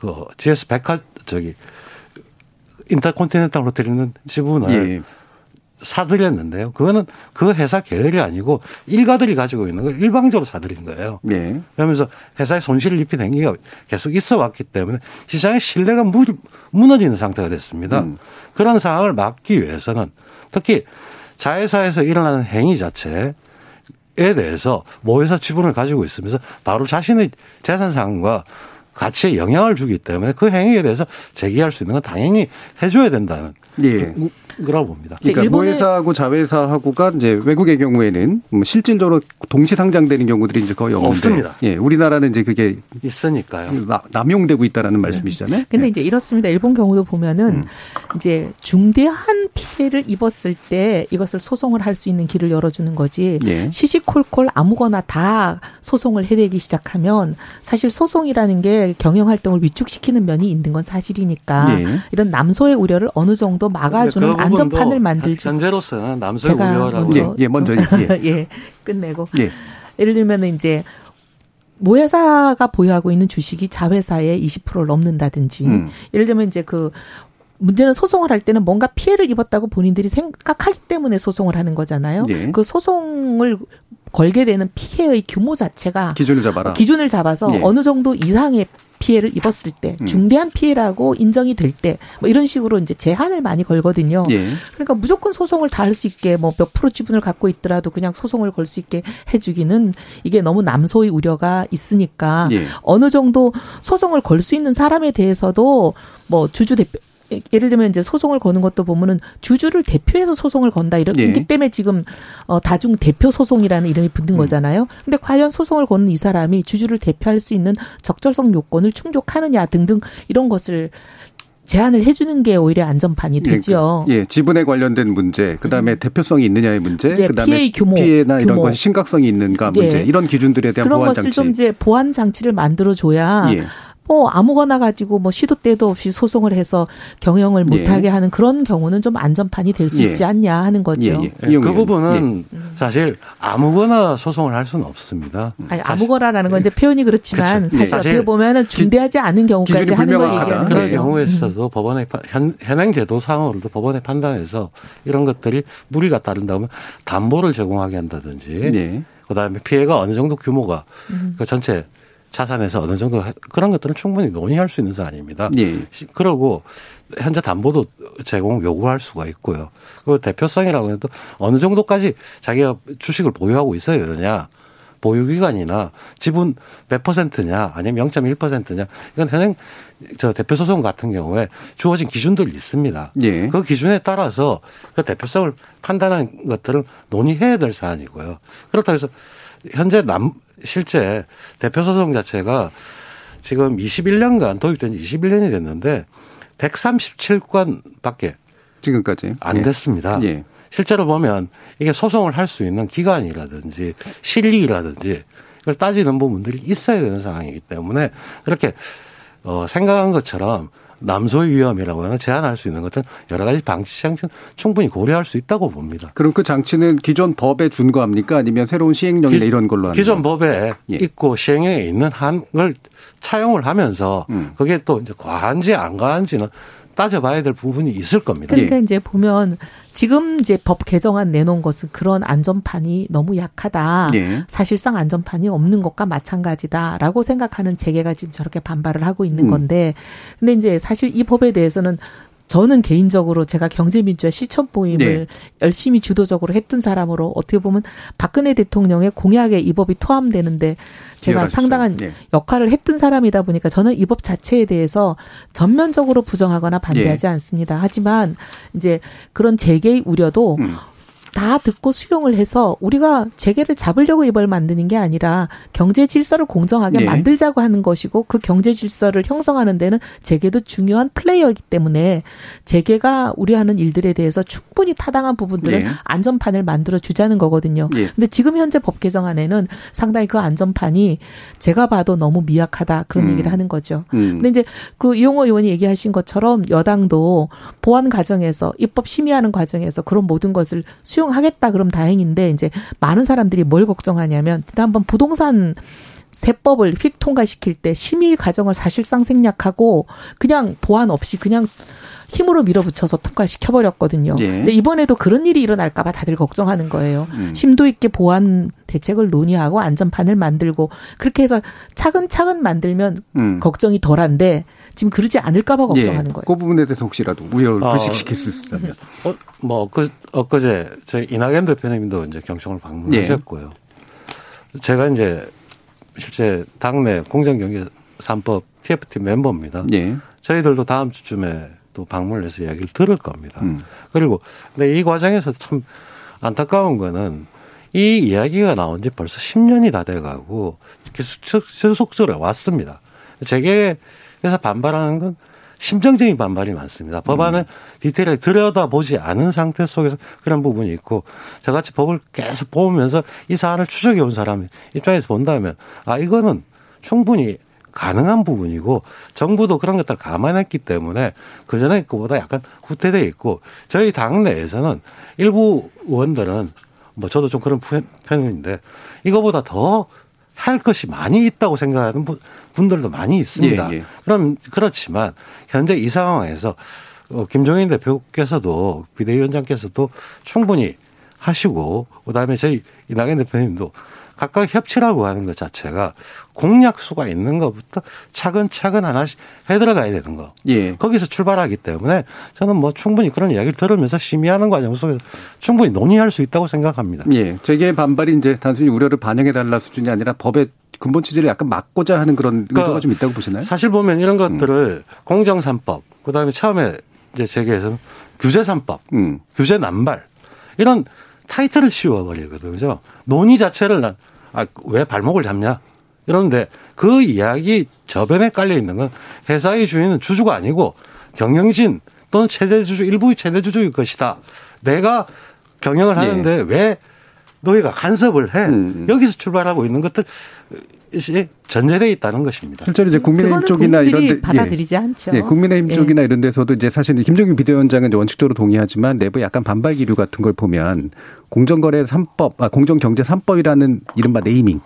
그 GS 백화 저기 인터콘티넨탈 호텔 있는 지분을 예. 사들였는데요. 그거는 그 회사 계열이 아니고 일가들이 가지고 있는 걸 일방적으로 사들인 거예요. 예. 그러면서 회사에 손실을 입힌 행위가 계속 있어 왔기 때문에 시장의 신뢰가 무- 무너지는 상태가 됐습니다. 음. 그런 상황을 막기 위해서는 특히 자회사에서 일어나는 행위 자체에 대해서 모회사 지분을 가지고 있으면서 바로 자신의 재산 상황과 가치에 영향을 주기 때문에 그 행위에 대해서 제기할 수 있는 건 당연히 해줘야 된다는 예. 거라고 봅니다. 그러니까 일본의- 모회사하고 자회사하고가 이제 외국의 경우에는 뭐 실질적으로 동시 상장되는 경우들이 이제 거의 없는데 없습니다. 예, 우리나라는 이제 그게 있으니까요. 나- 남용되고 있다라는 말씀이시잖아요. 근데 예. 이제 이렇습니다. 일본 경우도 보면은 음. 이제 중대한 피해를 입었을 때 이것을 소송을 할 수 있는 길을 열어주는 거지. 예. 시시콜콜 아무거나 다 소송을 해내기 시작하면 사실 소송이라는 게 경영 활동을 위축시키는 면이 있는 건 사실이니까 예. 이런 남소의 우려를 어느 정도 막아주는 그 부분도 안전판을 만들지. 현재로서는 남소의 우려라고 먼저 예, 예, 먼저 좀- 예. 예, 끝내고 예. 예를 들면은 이제 모회사가 보유하고 있는 주식이 자회사의 20%를 넘는다든지 음. 예를 들면 이제 그 문제는 소송을 할 때는 뭔가 피해를 입었다고 본인들이 생각하기 때문에 소송을 하는 거잖아요. 예. 그 소송을 걸게 되는 피해의 규모 자체가 기준을 잡아라. 기준을 잡아서 예. 어느 정도 이상의 피해를 입었을 때 음. 중대한 피해라고 인정이 될 때 뭐 이런 식으로 이제 제한을 많이 걸거든요. 예. 그러니까 무조건 소송을 다 할 수 있게 뭐 몇 프로 지분을 갖고 있더라도 그냥 소송을 걸 수 있게 해주기는 이게 너무 남소의 우려가 있으니까 예. 어느 정도 소송을 걸 수 있는 사람에 대해서도 뭐 주주 대표 예를 들면 이제 소송을 거는 것도 보면은 주주를 대표해서 소송을 건다 이런 예. 기 때문에 지금 어 다중 대표 소송이라는 이름이 붙는 음. 거잖아요. 근데 과연 소송을 거는 이 사람이 주주를 대표할 수 있는 적절성 요건을 충족하느냐 등등 이런 것을 제한을 해주는 게 오히려 안전판이 되죠. 예, 지분에 관련된 문제, 그 다음에 대표성이 있느냐의 문제, 그 다음에 피해의 규모, 피해나 이런. 것이 심각성이 있는가 예. 문제, 이런 기준들에 대한 그런 보완 것을 장치. 좀 이제 보완 장치를 만들어 줘야 예. 뭐 아무거나 가지고 뭐 시도 때도 없이 소송을 해서 경영을 예. 못하게 하는 그런 경우는 좀 안전판이 될수 예. 있지 않냐 하는 거죠. 예, 예. 예, 그. 부분은 사실 아무거나 소송을 할 수는 없습니다. 아니 아무거나라는 건 이제 표현이 그렇지만 그쵸. 사실 예. 어떻게 사실 보면은 중대하지 않은 경우까지 하는 걸 불명확하다. 얘기하는 그런 거죠. 경우에서도 법원의 판- 현, 현행 제도상으로도 법원의 판단에서 이런 것들이 무리가 따른다면 담보를 제공하게 한다든지 예. 그다음에 피해가 어느 정도 규모가 음. 그 전체 자산에서 어느 정도 그런 것들은 충분히 논의할 수 있는 사안입니다. 예. 그러고 현재 담보도 제공 요구할 수가 있고요. 그 대표성이라고 해도 어느 정도까지 자기가 주식을 보유하고 있어야 되느냐. 보유 기간이나 지분 몇 퍼센트냐 아니면 0.1%냐 이건 현행 저 대표 소송 같은 경우에 주어진 기준들이 있습니다. 예. 그 기준에 따라서 그 대표성을 판단하는 것들을 논의해야 될 사안이고요. 그렇다고 해서 현재 남 실제 대표 소송 자체가 지금 21년간 도입된 지 21년이 됐는데 137건 밖에 지금까지 안 예. 됐습니다. 예. 실제로 보면 이게 소송을 할 수 있는 기간이라든지 실리라든지 이걸 따지는 부분들이 있어야 되는 상황이기 때문에 그렇게 어 생각한 것처럼 남소의 위험이라고 하는 제한할 수 있는 것은 여러 가지 방치 장치는 충분히 고려할 수 있다고 봅니다. 그럼 그 장치는 기존 법에 준거합니까? 아니면 새로운 시행령이나 기- 이런 걸로 하는 기존? 법에 예. 있고 시행에 있는 한걸 차용을 하면서 음. 그게 또 이제 과한지 안 과한지는 따져봐야 될 부분이 있을 겁니다. 그러니까 이제 보면 지금 이제 법 개정안 내놓은 것은 그런 안전판이 너무 약하다. 예. 사실상 안전판이 없는 것과 마찬가지다라고 생각하는 재계가 지금 저렇게 반발을 하고 있는 음. 건데 근데 이제 사실 이 법에 대해서는 저는 개인적으로 제가 경제민주화 실천 모임을 네. 열심히 주도적으로 했던 사람으로 어떻게 보면 박근혜 대통령의 공약에 이 법이 포함되는데 제가. 상당한 예. 역할을 했던 사람이다 보니까 저는 이 법 자체에 대해서 전면적으로 부정하거나 반대하지 예. 않습니다. 하지만 이제 그런 재계의 우려도 음. 다 듣고 수용을 해서 우리가 재계를 잡으려고 이걸 만드는 게 아니라 경제 질서를 공정하게 예. 만들자고 하는 것이고 그 경제 질서를 형성하는 데는 재계도 중요한 플레이어이기 때문에 재계가 우려하는 일들에 대해서 충분히 타당한 부분들은 예. 안전판을 만들어 주자는 거거든요. 예. 근데 지금 현재 법 개정안에는 상당히 그 안전판이 제가 봐도 너무 미약하다 그런 음. 얘기를 하는 거죠. 음. 근데 이제 그 이용호 의원이 얘기하신 것처럼 여당도 보완 과정에서 입법 심의하는 과정에서 그런 모든 것을 수용 하겠다 그럼 다행인데 이제 많은 사람들이 뭘 걱정하냐면 지난번 부동산 세법을 휙 통과시킬 때 심의 과정을 사실상 생략하고 그냥 보완 없이 그냥 힘으로 밀어붙여서 통과시켜 버렸거든요. 예. 근데 이번에도 그런 일이 일어날까 봐 다들 걱정하는 거예요. 음. 심도 있게 보완 대책을 논의하고 안전판을 만들고 그렇게 해서 차근차근 만들면 음. 걱정이 덜한데 지금 그러지 않을까 봐 걱정하는 예. 거예요. 그 부분에 대해서 혹시라도 우려를 어. 불식시킬 수 있다면. 어, 뭐, 그, 엊그제, 저희 이낙연 대표님도 이제 경청을 방문하셨고요. 제가 이제 실제 당내 공정경제 3법 TFT 멤버입니다. 예. 저희들도 다음 주쯤에 또 방문을 해서 이야기를 들을 겁니다. 음. 그리고 근데 이 과정에서 참 안타까운 거는 이 이야기가 나온 지 벌써 10년이 다 돼가고 계속 계속적으로 왔습니다. 재 계에서 반발하는 건 심정적인 반발이 많습니다. 법안을 디테일하게 들여다보지 않은 상태 속에서 그런 부분이 있고 저같이 법을 계속 보면서 이 사안을 추적해 온 사람 입장에서 본다면 아 이거는 충분히 가능한 부분이고 정부도 그런 것들을 감안했기 때문에 그전에 그보다 약간 후퇴돼 있고 저희 당 내에서는 일부 의원들은 뭐 저도 좀 그런 편- 편인데 이거보다 더 할 것이 많이 있다고 생각하는 분- 분들도 많이 있습니다. 예, 예. 그럼 그렇지만 현재 이 상황에서 어, 김종인 대표께서도 비대위원장께서도 충분히 하시고 그다음에 저희 이낙연 대표님도 각각 협치라고 하는 것 자체가 공약수가 있는 것부터 차근차근 하나씩 해들어가야 되는 거. 예. 거기서 출발하기 때문에 저는 뭐 충분히 그런 이야기를 들으면서 심의하는 과정 속에서 충분히 논의할 수 있다고 생각합니다. 예. 재계의 반발이 이제 단순히 우려를 반영해달라 수준이 아니라 법의 근본 취지를 약간 막고자 하는 그런 의도가 그러니까 좀 있다고 보시나요? 사실 보면 이런 것들을 공정산법, 그 다음에 처음에 이제 재계에서는 규제산법, 음. 규제 남발 이런 타이틀을 씌워버리거든요. 논의 자체를 난, 아, 왜 발목을 잡냐? 이런데 그 이야기 저변에 깔려 있는 건 회사의 주인은 주주가 아니고 경영진 또는 최대 주주, 일부의 최대 주주일 것이다. 내가 경영을 하는데 왜 너희가 간섭을 해? 음. 여기서 출발하고 있는 것들, 이 전제되어 있다는 것입니다. 실제로 이제 국민의힘 쪽이나 이런 데 받아들이지 않죠. 예, 국민의힘 예. 쪽이나 이런 데서도 이제 사실 김종인 비대위원장은 이제 원칙적으로 동의하지만 내부 약간 반발 기류 같은 걸 보면 공정거래 3법, 아, 공정경제 3법이라는 이른바 네이밍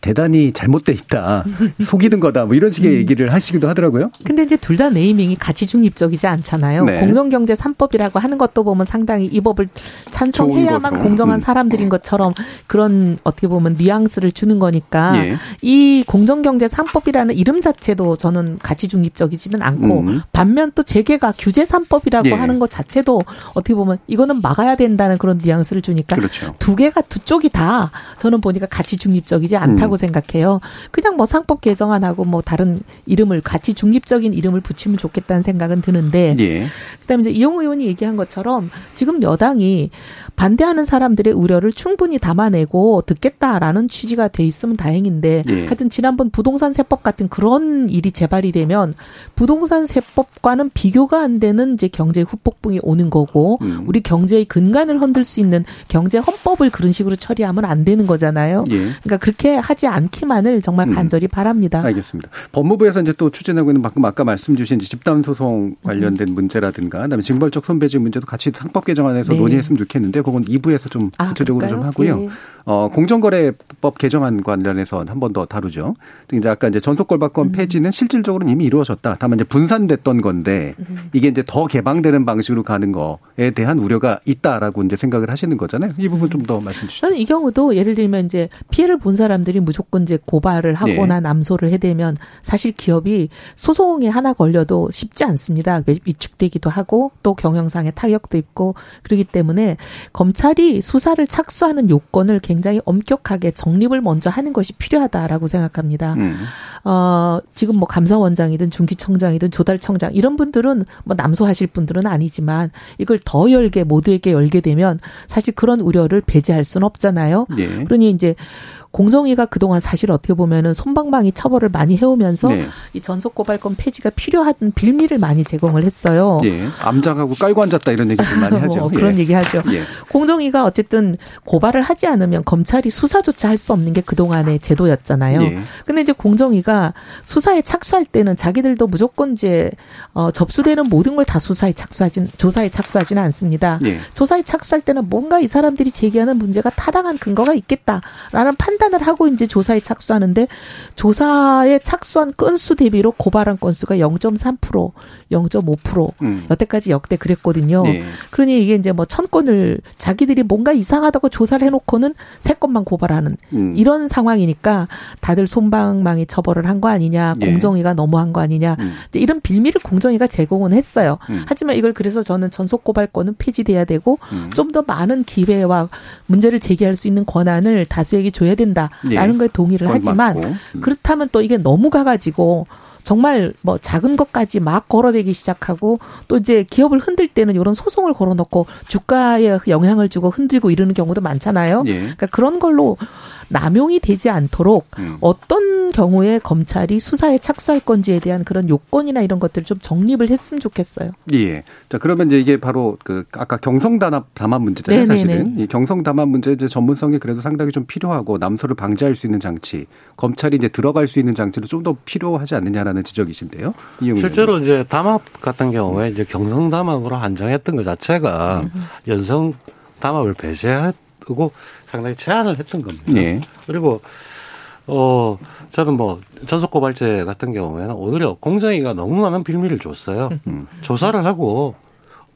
대단히 잘못돼 있다. 속이는 거다. 뭐 이런 식의 얘기를 하시기도 하더라고요. 근데 이제 둘 다 네이밍이 가치 중립적이지 않잖아요. 네. 공정경제 3법이라고 하는 것도 보면 상당히 이 법을 찬성해야만. 공정한 음. 사람들인 것처럼 그런 어떻게 보면 뉘앙스를 주는 거니까 예. 이 공정경제 3법이라는 이름 자체도 저는 가치 중립적이지는 않고 음. 반면 또 재계가 규제 3법이라고 예. 하는 것 자체도 어떻게 보면 이거는 막아야 된다는 그런 뉘앙스를 주니까 그렇죠. 두 개가 두 쪽이 다 저는 보니까 가치 중립적이 지 않다고 음. 생각해요. 그냥 뭐 상법 개정안하고 뭐 다른 이름을 가치 중립적인 이름을 붙이면 좋겠다는 생각은 드는데 예. 그다음에 이제 이용 의원이 얘기한 것처럼 지금 여당이 반대하는 사람들의 우려를 충분히 담아내고 듣겠다라는 취지가 돼 있으면 다행인데 예. 하여튼 지난번 부동산 세법 같은 그런 일이 재발이 되면 부동산 세법과는 비교가 안 되는 이제 경제 후폭풍이 오는 거고 음. 우리 경제의 근간을 흔들 수 있는 경제 헌법을 그런 식으로 처리하면 안 되는 거잖아요. 예. 그러니까 그렇게 하지 않기만을 정말 음. 간절히 바랍니다. 알겠습니다. 법무부에서 이제 또 추진하고 있는 방금 아까 말씀 주신 집단 소송 관련된 문제라든가 그다음에 징벌적 손배제 문제도 같이 상법 개정안에서 네. 논의했으면 좋겠는데 그건 2부에서 좀 아, 구체적으로 좀 그럴까요? 하고요. 예. 어, 공정거래법 개정안 관련해서 한 번 더 다루죠. 이제 아까 이제 전속골박권 폐지는 실질적으로는 이미 이루어졌다. 다만 이제 분산됐던 건데 이게 이제 더 개방되는 방식으로 가는 거에 대한 우려가 있다라고 이제 생각을 하시는 거잖아요. 이 부분 좀 더 말씀 주시죠. 저는 이 경우도 예를 들면 이제 피해를 본 사람들이 무조건 이제 고발을 하거나 남소를 해대면 사실 기업이 소송에 하나 걸려도 쉽지 않습니다. 위축되기도 하고 또 경영상의 타격도 있고 그렇기 때문에 검찰이 수사를 착수하는 요건을 굉장히 엄격하게 정립을 먼저 하는 것이 필요하다라고 생각합니다. 음. 어, 지금 뭐 감사원장이든 중기청장이든 조달청장 이런 분들은 뭐 남소하실 분들은 아니지만 이걸 더 열게 모두에게 열게 되면 사실 그런 우려를 배제할 수는 없잖아요. 예. 그러니 이제 공정위가 그동안 사실 어떻게 보면은 손방망이 처벌을 많이 해오면서 네. 이 전속 고발권 폐지가 필요한 빌미를 많이 제공을 했어요. 예. 암장하고 깔고 앉았다 이런 얘기 좀 *laughs* 많이 하죠. 뭐 그런 예. 얘기 하죠. 예. 공정위가 어쨌든 고발을 하지 않으면 검찰이 수사조차 할 수 없는 게 그동안의 제도였잖아요. 예. 근데 이제 공정위가 수사에 착수할 때는 자기들도 무조건 이제 어 접수되는 모든 걸 다 수사에 착수하진 조사에 착수하지는 않습니다. 예. 조사에 착수할 때는 뭔가 이 사람들이 제기하는 문제가 타당한 근거가 있겠다라는 판단 을 하고 이제 조사에 착수하는데 조사에 착수한 건수 대비로 고발한 건수가 0.3%, 0.5% 음. 여태까지 역대 그랬거든요. 예. 그러니 이게 이제 뭐 천 건을 자기들이 뭔가 이상하다고 조사를 해놓고는 세 건만 고발하는 음. 이런 상황이니까 다들 손방망이 처벌을 한 거 아니냐, 예. 공정위가 너무한 거 아니냐, 음. 이런 빌미를 공정위가 제공은 했어요. 음. 하지만 이걸 그래서 저는 전속 고발권은 폐지돼야 되고 음. 좀더 많은 기회와 문제를 제기할 수 있는 권한을 다수에게 줘야 된다 라는 예. 거에 동의를 하지만 맞고. 음. 그렇다면 또 이게 너무 가가지고 정말 뭐 작은 것까지 막 걸어대기 시작하고 또 이제 기업을 흔들 때는 이런 소송을 걸어놓고 주가에 영향을 주고 흔들고 이러는 경우도 많잖아요. 예. 그러니까 그런 걸로 남용이 되지 않도록 음. 어떤 경우에 검찰이 수사에 착수할 건지에 대한 그런 요건이나 이런 것들을 좀 정립을 했으면 좋겠어요. 예. 자, 그러면 이제 이게 바로 그 아까 경성 단합 담합 문제잖아요, 네네네. 사실은. 이 경성 담합 문제 이제 전문성이 그래도 상당히 좀 필요하고 남소를 방지할 수 있는 장치, 검찰이 이제 들어갈 수 있는 장치도 좀 더 필요하지 않느냐라는 지적이신데요. 이용 실제로 이제 담합 같은 경우에 이제 경성 담합으로 한정했던 것 자체가 연성 담합을 배제하고 상당히 제한을 했던 겁니다. 예. 그리고 어 저는 뭐 전속 고발제 같은 경우에는 오히려 공정위가 너무 많은 빌미를 줬어요. 음. 조사를 하고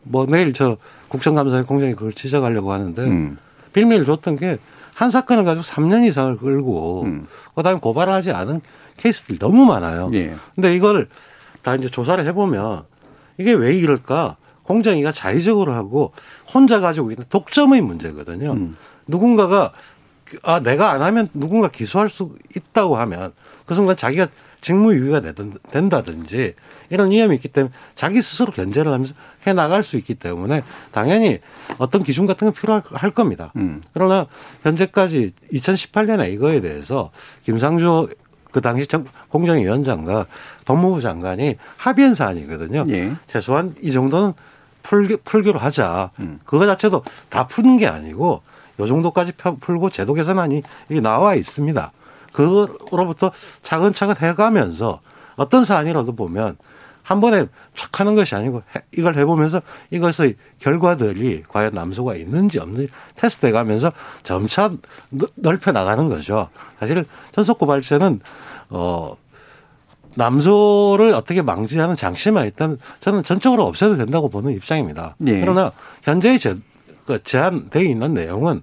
뭐 내일 저 국정감사에 공정위 그걸 지적하려고 하는데 음. 빌미를 줬던 게 한 사건을 가지고 3년 이상을 끌고 음. 그다음에 고발을 하지 않은 케이스들이 너무 많아요. 예. 근데 이걸 다 이제 조사를 해보면 이게 왜 이럴까? 공정위가 자의적으로 하고 혼자 가지고 있는 독점의 문제거든요. 음. 누군가가 아 내가 안 하면 누군가 기소할 수 있다고 하면 그 순간 자기가 직무유기가 된다든지 이런 위험이 있기 때문에 자기 스스로 견제를 하면서 해 나갈 수 있기 때문에 당연히 어떤 기준 같은 건 필요할 할 겁니다. 음. 그러나 현재까지 2018년에 이거에 대해서 김상조 그 당시 정- 공정위원장과 법무부 장관이 합의한 사안이거든요. 예. 최소한 이 정도는 풀기, 풀기로 하자. 음. 그거 자체도 다 푸는 게 아니고 요 정도까지 펴- 풀고 제도 개선안이 이게 나와 있습니다. 그거로부터 차근차근 해가면서 어떤 사안이라도 보면 한 번에 촥 하는 것이 아니고 이걸 해보면서 이것의 결과들이 과연 남소가 있는지 없는지 테스트해 가면서 점차 넓혀 나가는 거죠. 사실 전속고 발제는 어 남소를 어떻게 망지하는 장치만 있다면 저는 전적으로 없애도 된다고 보는 입장입니다. 예. 그러나 현재의 제, 그 제한되어 있는 내용은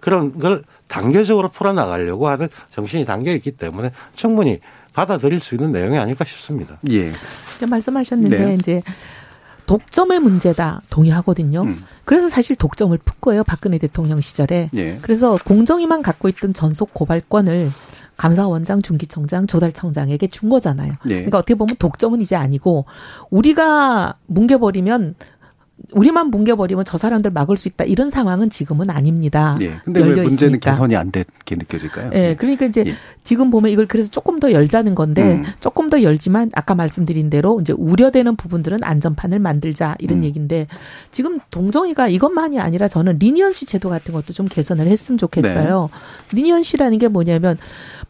그런 걸 단계적으로 풀어나가려고 하는 정신이 담겨 있기 때문에 충분히 받아들일 수 있는 내용이 아닐까 싶습니다. 예. 말씀하셨는데 네. 이제 독점의 문제다 동의하거든요. 음. 그래서 사실 독점을 푼 거예요 박근혜 대통령 시절에. 예. 그래서 공정위만 갖고 있던 전속 고발권을 감사원장, 중기청장, 조달청장에게 준 거잖아요. 네. 그러니까 어떻게 보면 독점은 이제 아니고 우리가 뭉개버리면 우리만 뭉개버리면 저 사람들 막을 수 있다 이런 상황은 지금은 아닙니다. 예. 근데 왜 문제는 있으니까. 개선이 안 됐게 느껴질까요? 예. 그러니까 이제 예. 지금 보면 이걸 그래서 조금 더 열자는 건데 음. 조금 더 열지만 아까 말씀드린 대로 이제 우려되는 부분들은 안전판을 만들자 이런 음. 얘기인데 지금 동정이가 이것만이 아니라 저는 리니언시 제도 같은 것도 좀 개선을 했으면 좋겠어요. 네. 리니언시라는 게 뭐냐면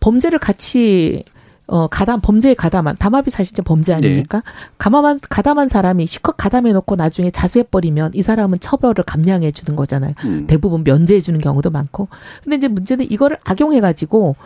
범죄를 같이 어, 가담, 범죄에 가담한, 담합이 사실 이제 범죄 아닙니까? 네. 가담한, 가담한 사람이 시컷 가담해 놓고 나중에 자수해 버리면 이 사람은 처벌을 감량해 주는 거잖아요. 음. 대부분 면제해 주는 경우도 많고. 근데 이제 문제는 이거를 악용해 가지고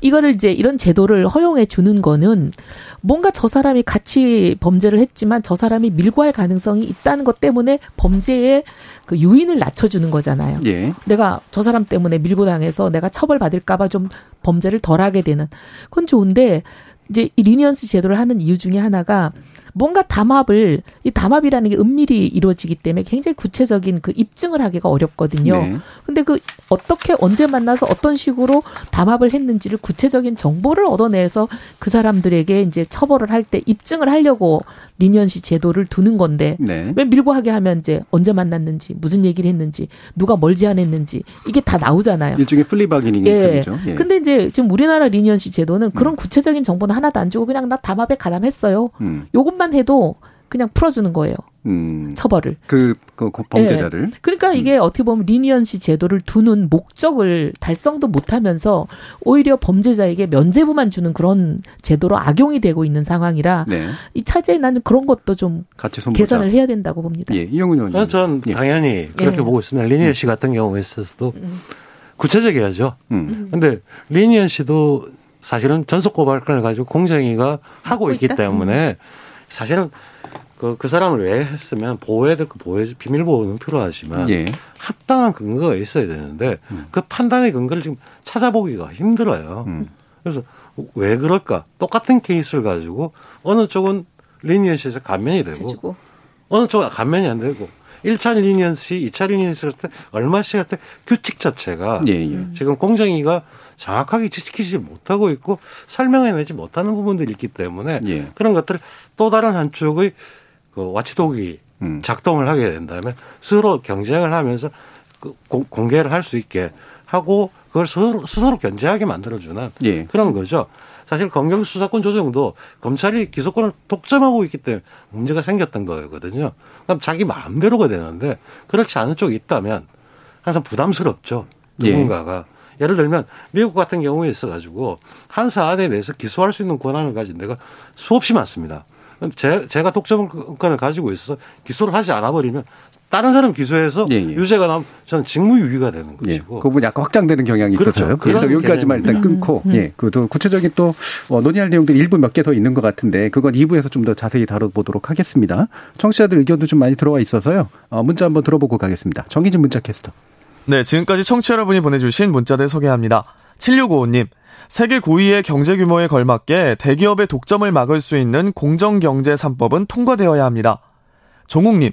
이거를 이제 이런 제도를 허용해 주는 거는 뭔가 저 사람이 같이 범죄를 했지만 저 사람이 밀고 할 가능성이 있다는 것 때문에 범죄의 그 유인을 낮춰주는 거잖아요. 예. 내가 저 사람 때문에 밀고 당해서 내가 처벌받을까봐 좀 범죄를 덜 하게 되는. 그건 좋은데 이제 이 leniency 제도를 하는 이유 중에 하나가 뭔가 담합을 이 담합이라는 게 은밀히 이루어지기 때문에 굉장히 구체적인 그 입증을 하기가 어렵거든요. 네. 근데 그 어떻게 언제 만나서 어떤 식으로 담합을 했는지를 구체적인 정보를 얻어내서 그 사람들에게 이제 처벌을 할 때 입증을 하려고 leniency 제도를 두는 건데 네. 왜 밀고 하게 하면 이제 언제 만났는지 무슨 얘기를 했는지 누가 뭘 제안했는지 이게 다 나오잖아요. 일종의 plea bargaining이 예. 죠 예. 근데 이제 지금 우리나라 leniency 제도는 그런 음. 구체적인 정보는 하나도 안 주고 그냥 나 담합에 가담했어요. 음. 요것만 해도 그냥 풀어주는 거예요. 음. 처벌을. 그, 그 범죄자를. 네. 그러니까 음. 이게 어떻게 보면 leniency 제도를 두는 목적을 달성도 못하면서 오히려 범죄자에게 면죄부만 주는 그런 제도로 악용이 되고 있는 상황이라 네. 이 차제에 나는 그런 것도 좀 같이 개선을 해야 된다고 봅니다. 예, 이영훈 의원님. 전 예. 당연히 그렇게 예. 보고 있습니다. 리니언시 같은 경우에 있어서도 음. 구체적이야죠. 음. 근데 리니언시도 사실은 전속 고발권을 가지고 공정위가 하고 있기 있다? 때문에 음. 사실은 그, 그 사람을 왜 했으면 보호해야 될그 보호, 비밀 보호는 필요하지만 예. 합당한 근거가 있어야 되는데 음. 그 판단의 근거를 지금 찾아보기가 힘들어요. 음. 그래서 왜 그럴까? 똑같은 케이스를 가지고 어느 쪽은 leniency에서 감면이 되고 해주고. 어느 쪽은 감면이 안 되고 1차 leniency, 2차 leniency 할때 얼마씩 할 때 규칙 자체가 예, 예. 지금 공정위가 정확하게 지키지 못하고 있고 설명해내지 못하는 부분들이 있기 때문에 예. 그런 것들을 또 다른 한쪽의 그 watchdog이 음. 작동을 하게 된다면 서로 경쟁을 하면서 그 공개를 할 수 있게 하고 그걸 스스로, 스스로 견제하게 만들어주는 예. 그런 거죠. 사실 검경 수사권 조정도 검찰이 기소권을 독점하고 있기 때문에 문제가 생겼던 거거든요. 그럼 자기 마음대로가 되는데 그렇지 않은 쪽이 있다면 항상 부담스럽죠. 예. 누군가가. 예. 예를 들면 미국 같은 경우에 있어 가지고 한 사안에 대해서 기소할 수 있는 권한을 가진 데가 수없이 많습니다. 제, 제가 독점권을 가지고 있어서 기소를 하지 않아 버리면 다른 사람 기소해서 예, 예. 유죄가 나면 저는 직무유기가 되는 예, 것이고. 예, 그 부분이 약간 확장되는 경향이 그렇죠. 있어서요. 일단 여기까지만 일단 끊고, 음, 음. 예, 그 구체적인 또 어, 논의할 내용들 일부 몇 개 더 있는 것 같은데 그건 2부에서 좀 더 자세히 다뤄보도록 하겠습니다. 청취자들 의견도 좀 많이 들어와 있어서요. 어, 문자 한번 들어보고 가겠습니다. 정희진 문자 캐스터. 네, 지금까지 청취 자 여러분이 보내주신 문자들 소개합니다. 7655님. 세계 9위의 경제 규모에 걸맞게 대기업의 독점을 막을 수 있는 공정경제 3법은 통과되어야 합니다. 종욱님,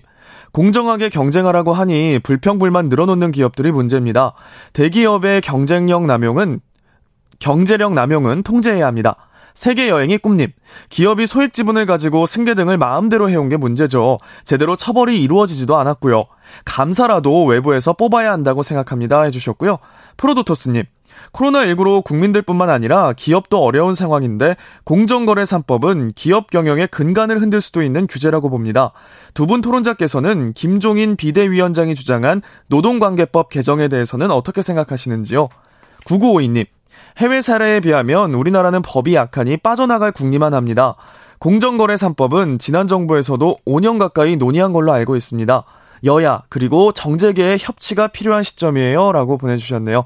공정하게 경쟁하라고 하니 불평불만 늘어놓는 기업들이 문제입니다. 대기업의 경쟁력 남용은 경제력 남용은 통제해야 합니다. 세계 여행이 꿈님. 기업이 소액 지분을 가지고 승계 등을 마음대로 해온 게 문제죠. 제대로 처벌이 이루어지지도 않았고요. 감사라도 외부에서 뽑아야 한다고 생각합니다. 해주셨고요. 프로도토스님. 코로나19로 국민들뿐만 아니라 기업도 어려운 상황인데 공정거래 3법은 기업 경영의 근간을 흔들 수도 있는 규제라고 봅니다. 두 분 토론자께서는 김종인 비대위원장이 주장한 노동관계법 개정에 대해서는 어떻게 생각하시는지요? 9952님. 해외 사례에 비하면 우리나라는 법이 약하니 빠져나갈 국리만 합니다. 공정거래 3법은 지난 정부에서도 5년 가까이 논의한 걸로 알고 있습니다. 여야 그리고 정재계의 협치가 필요한 시점이에요. 라고 보내주셨네요.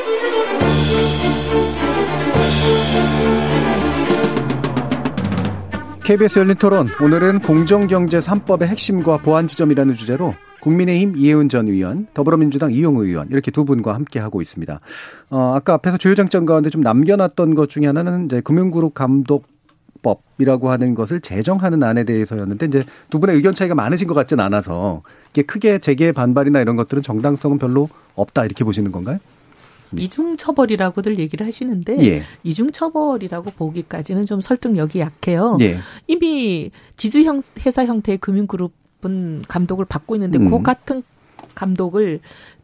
KBS 열린 토론 오늘은 공정경제 3법의 핵심과 보완 지점이라는 주제로 국민의힘 이혜훈 전 의원, 더불어민주당 이용우 의원 이렇게 두 분과 함께 하고 있습니다. 어, 아까 앞에서 주요 쟁점 가운데 좀 남겨놨던 것 중에 하나는 이제 금융그룹 감독 법이라고 하는 것을 제정하는 안에 대해서였는데 이제 두 분의 의견 차이가 많으신 것 같지는 않아서 이게 크게 재계 반발이나 이런 것들은 정당성은 별로 없다 이렇게 보시는 건가요? 이중 처벌이라고들 얘기를 하시는데 예. 이중 처벌이라고 보기까지는 좀 설득력이 약해요. 예. 이미 지주 형 회사 형태의 금융 그룹은 감독을 받고 있는데 음. 그 같은 감독을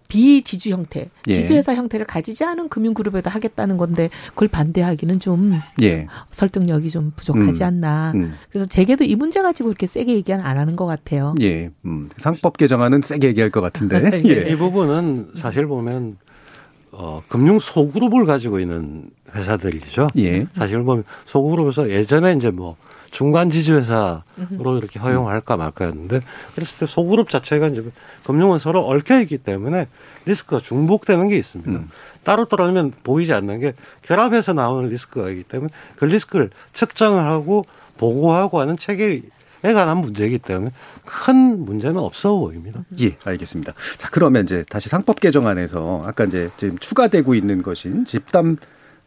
비지주 형태, 예. 지주 회사 형태를 가지지 않은 금융 그룹에도 하겠다는 건데 그걸 반대하기는 좀 예. 설득력이 좀 부족하지 음. 않나. 음. 그래서 제게도 이 문제 가지고 그렇게 세게 얘기는 안 하는 것 같아요. 예. 음. 상법 개정안은 세게 얘기할 것 같은데. *laughs* 이 예. 부분은 사실 보면 어, 금융 소그룹을 가지고 있는 회사들이죠. 예. 사실 보면 소그룹에서 예전에 이제 뭐 중간 지주회사로 이렇게 허용할까 말까였는데 그랬을 때 소그룹 자체가 이제 금융은 서로 얽혀 있기 때문에 리스크가 중복되는 게 있습니다. 음. 따로 떨어지면 보이지 않는 게 결합해서 나오는 리스크가 있기 때문에 그 리스크를 측정을 하고 보고하고 하는 체계에 관한 문제이기 때문에 큰 문제는 없어 보입니다. 예, 알겠습니다. 자, 그러면 이제 다시 상법 개정안에서 아까 이제 지금 추가되고 있는 것인 집단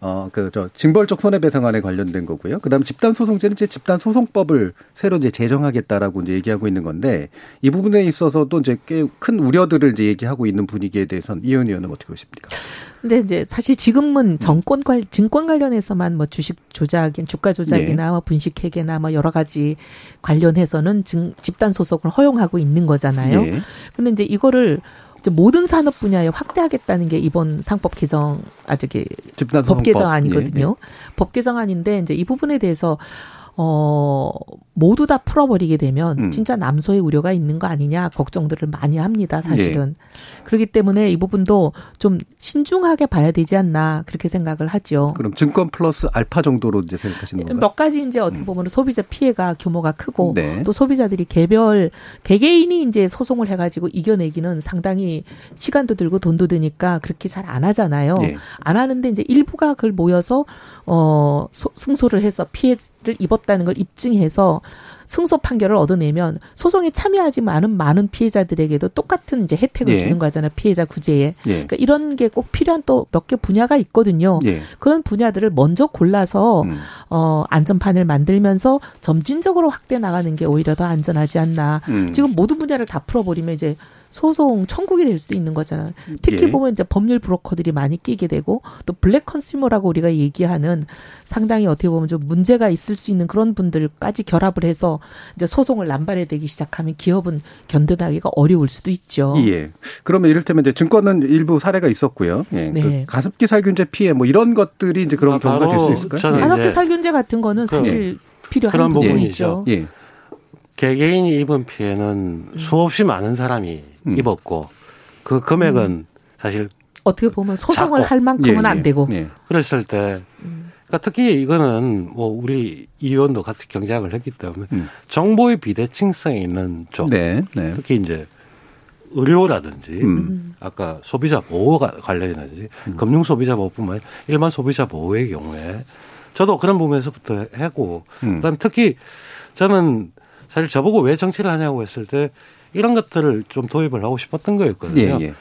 어, 그, 저, 징벌적 손해배상안에 관련된 거고요. 그 다음 집단소송제는 이제 집단소송법을 새로 이제 제정하겠다라고 이제 얘기하고 있는 건데, 이 부분에 있어서도 이제 꽤 큰 우려들을 이제 얘기하고 있는 분위기에 대해서는 이현 의원은 어떻게 보십니까? 근데 이제 사실 지금은 정권 관 증권 관련해서만 뭐 주식 조작인 주가 조작이나 예. 뭐 분식 회계나 뭐 여러 가지 관련해서는 증, 집단 소속을 허용하고 있는 거잖아요. 예. 근데 이제 이거를 모든 산업 분야에 확대하겠다는 게 이번 상법 개정 아 저기. 법 개정안이거든요. 예, 법 개정안인데 이제 이 부분에 대해서 어 모두 다 풀어버리게 되면 음. 진짜 남소의 우려가 있는 거 아니냐 걱정들을 많이 합니다. 사실은 그렇기 때문에 이 부분도 좀 신중하게 봐야 되지 않나 그렇게 생각을 하죠. 그럼 증권 플러스 알파 정도로 이제 생각하시는 건가요? 몇 가지 이제 어떻게 보면 소비자 피해가 규모가 크고 네. 또 소비자들이 개별 개개인이 이제 소송을 해가지고 이겨내기는 상당히 시간도 들고 돈도 드니까 그렇게 잘 안 하잖아요. 예. 안 하는데 이제 일부가 그걸 모여서 어 소- 승소를 해서 피해를 입었다는 걸 입증해서 승소 판결을 얻어내면 소송에 참여하지 않은 많은 피해자들에게도 똑같은 이제 혜택을 예. 주는 거잖아요. 피해자 구제에. 예. 그러니까 이런 게 꼭 필요한 또 몇 개 분야가 있거든요. 예. 그런 분야들을 먼저 골라서 음. 어 안전판을 만들면서 점진적으로 확대 나가는 게 오히려 더 안전하지 않나. 음. 지금 모든 분야를 다 풀어버리면 이제 소송 천국이 될 수도 있는 거잖아요. 특히 예. 보면 이제 법률 브로커들이 많이 끼게 되고 또 블랙 컨슈머라고 우리가 얘기하는 상당히 어떻게 보면 좀 문제가 있을 수 있는 그런 분들까지 결합을 해서 이제 소송을 남발해 대기 시작하면 기업은 견뎌나기가 어려울 수도 있죠. 예. 그러면 이를테면 이제 증권은 일부 사례가 있었고요. 예. 네. 그 가습기 살균제 피해 뭐 이런 것들이 이제 그런 아, 경우가 될 수 있을까요? 예. 예. 살균제 같은 거는 그- 사실 필요한 그런 부분이 부분이죠. 예. 개개인이 입은 피해는 음. 수없이 많은 사람이 음. 입었고 그 금액은 사실 어떻게 보면 소송을 작고. 할 만큼은 예, 안 예. 되고. 예. 그랬을 때 그러니까 특히 이거는 뭐 우리 이 의원도 같이 경작을 했기 때문에 음. 정보의 비대칭성이 있는 쪽 네. 네. 특히 이제 의료라든지 음. 아까 소비자 보호가 관련이라든지 금융 소비자 보호뿐만 아니라 일반 소비자 보호의 경우에 저도 그런 부분에서부터 하고 음. 그다음 특히 저는 사실 저보고 왜 정치를 하냐고 했을 때 이런 것들을 좀 도입을 하고 싶었던 거였거든요. 예, 예.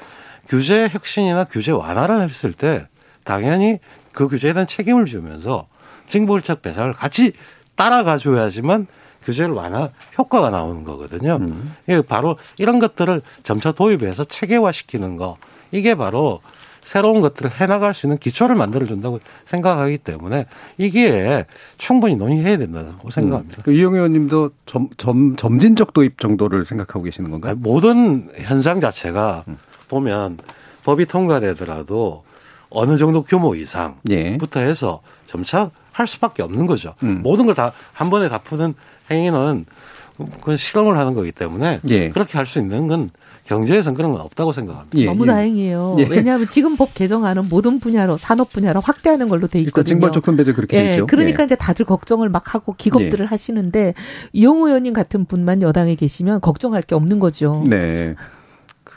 규제 혁신이나 규제 완화를 했을 때 당연히 그 규제에 대한 책임을 지면서 징벌적 배상을 같이 따라가 줘야지만 규제를 완화 효과가 나오는 거거든요. 음. 예, 바로 이런 것들을 점차 도입해서 체계화시키는 거 이게 바로 새로운 것들을 해나갈 수 있는 기초를 만들어준다고 생각하기 때문에 이게 충분히 논의해야 된다고 생각합니다. 음. 그 이용 의원님도 점, 점, 점진적 도입 정도를 생각하고 계시는 건가요? 모든 현상 자체가 음. 보면 법이 통과되더라도 어느 정도 규모 이상부터 예. 해서 점차 할 수밖에 없는 거죠. 음. 모든 걸 다 한 번에 다 푸는 행위는 그 실험을 하는 거기 때문에 예. 그렇게 할 수 있는 건 경제에선 그런 건 없다고 생각합니다. 예. 너무 예. 다행이에요. 예. 왜냐하면 지금 법 개정안은 모든 분야로 산업 분야로 확대하는 걸로 돼 있거든요. 징벌적 손배제 그렇게 예. 되죠. 그러니까 이제 다들 걱정을 막 하고 기겁들을 하시는데 이용우 의원님 같은 분만 여당에 계시면 걱정할 게 없는 거죠. 네.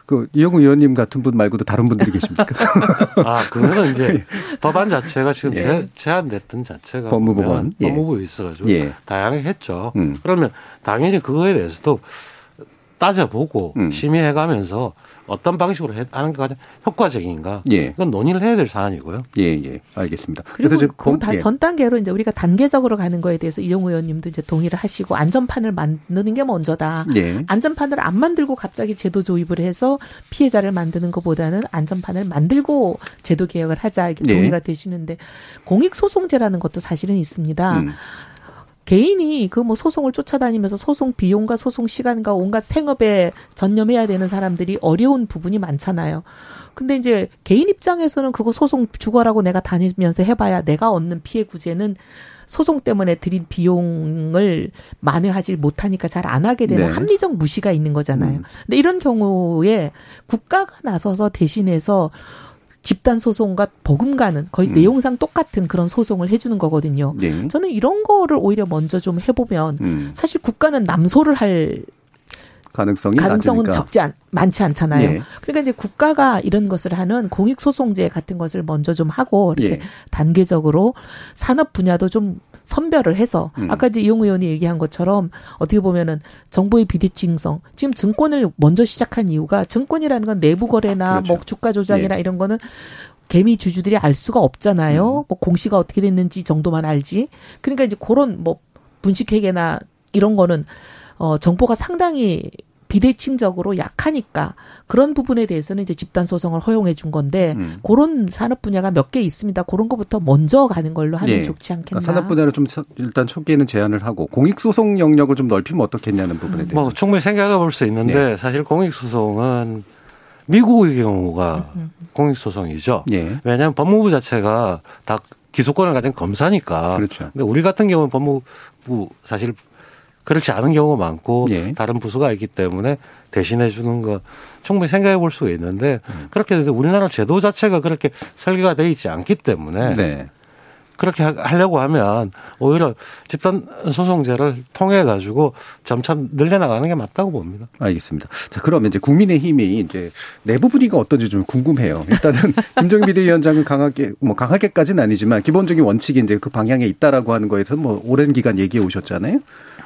그 이영우 의원님 같은 분 말고도 다른 분들이 계십니까? *laughs* 아, 그거는 이제 법안 자체가 지금 예. 제안됐던 자체가 법무부원 예. 법무부에 있어가지고 예. 다양하게 했죠. 음. 그러면 당연히 그거에 대해서도 따져보고 음. 심의해가면서 어떤 방식으로 하는 게 가장 효과적인가? 예. 그건 논의를 해야 될 사안이고요. 예, 예. 알겠습니다. 그래서 이제 그다전 예. 단계로 이제 우리가 단계적으로 가는 거에 대해서 이용 의원님도 이제 동의를 하시고 안전판을 만드는 게 먼저다. 예. 안전판을 안 만들고 갑자기 제도 조입을 해서 피해자를 만드는 것보다는 안전판을 만들고 제도 개혁을 하자 이렇게 예. 동의가 되시는데 공익 소송제라는 것도 사실은 있습니다. 음. 개인이 그 뭐 소송을 쫓아다니면서 소송 비용과 소송 시간과 온갖 생업에 전념해야 되는 사람들이 어려운 부분이 많잖아요. 근데 이제 개인 입장에서는 그거 소송 죽어라고 내가 다니면서 해봐야 내가 얻는 피해 구제는 소송 때문에 들인 비용을 만회하지 못하니까 잘 안 하게 되는 네. 합리적 무시가 있는 거잖아요. 음. 근데 이런 경우에 국가가 나서서 대신해서 집단 소송과 버금가는 거의 음. 내용상 똑같은 그런 소송을 해주는 거거든요. 네. 저는 이런 거를 오히려 먼저 좀 해보면 음. 사실 국가는 남소를 할 가능성이 가능성은 낮으니까. 적지 않, 많지 않잖아요. 예. 그러니까 이제 국가가 이런 것을 하는 공익소송제 같은 것을 먼저 좀 하고 이렇게 예. 단계적으로 산업 분야도 좀 선별을 해서 음. 아까 이제 이용 의원이 얘기한 것처럼 어떻게 보면은 정보의 비대칭성 지금 증권을 먼저 시작한 이유가 증권이라는 건 내부 거래나 그렇죠. 뭐 주가 조작이나 예. 이런 거는 개미 주주들이 알 수가 없잖아요. 음. 뭐 공시가 어떻게 됐는지 정도만 알지. 그러니까 이제 그런 뭐 분식회계나 이런 거는 어 정보가 상당히 비대칭적으로 약하니까 그런 부분에 대해서는 이제 집단 소송을 허용해 준 건데 음. 그런 산업 분야가 몇 개 있습니다. 그런 것부터 먼저 가는 걸로 하면 네. 좋지 않겠나. 그러니까 산업 분야를 좀 일단 초기에는 제한을 하고 공익 소송 영역을 좀 넓히면 어떻겠냐는 부분에 대해서. 뭐 충분히 생각해 볼 수 있는데 네. 사실 공익 소송은 미국의 경우가 음, 음, 음. 공익 소송이죠. 네. 왜냐하면 법무부 자체가 다 기소권을 가진 검사니까. 그렇죠. 근데 우리 같은 경우는 법무부 사실 그렇지 않은 경우가 많고 예. 다른 부서가 있기 때문에 대신해 주는 거 충분히 생각해 볼 수가 있는데 음. 그렇게 우리나라 제도 자체가 그렇게 설계가 돼 있지 않기 때문에 네. 그렇게 하려고 하면 오히려 집단 소송제를 통해 가지고 점차 늘려나가는 게 맞다고 봅니다. 알겠습니다. 자, 그러면 이제 국민의힘이 이제 내부 분위기가 어떤지 좀 궁금해요. 일단은 *laughs* 김정인 비대위원장은 강하게 뭐 강하게까지는 아니지만 기본적인 원칙이 이제 그 방향에 있다라고 하는 거에서 뭐 오랜 기간 얘기해 오셨잖아요.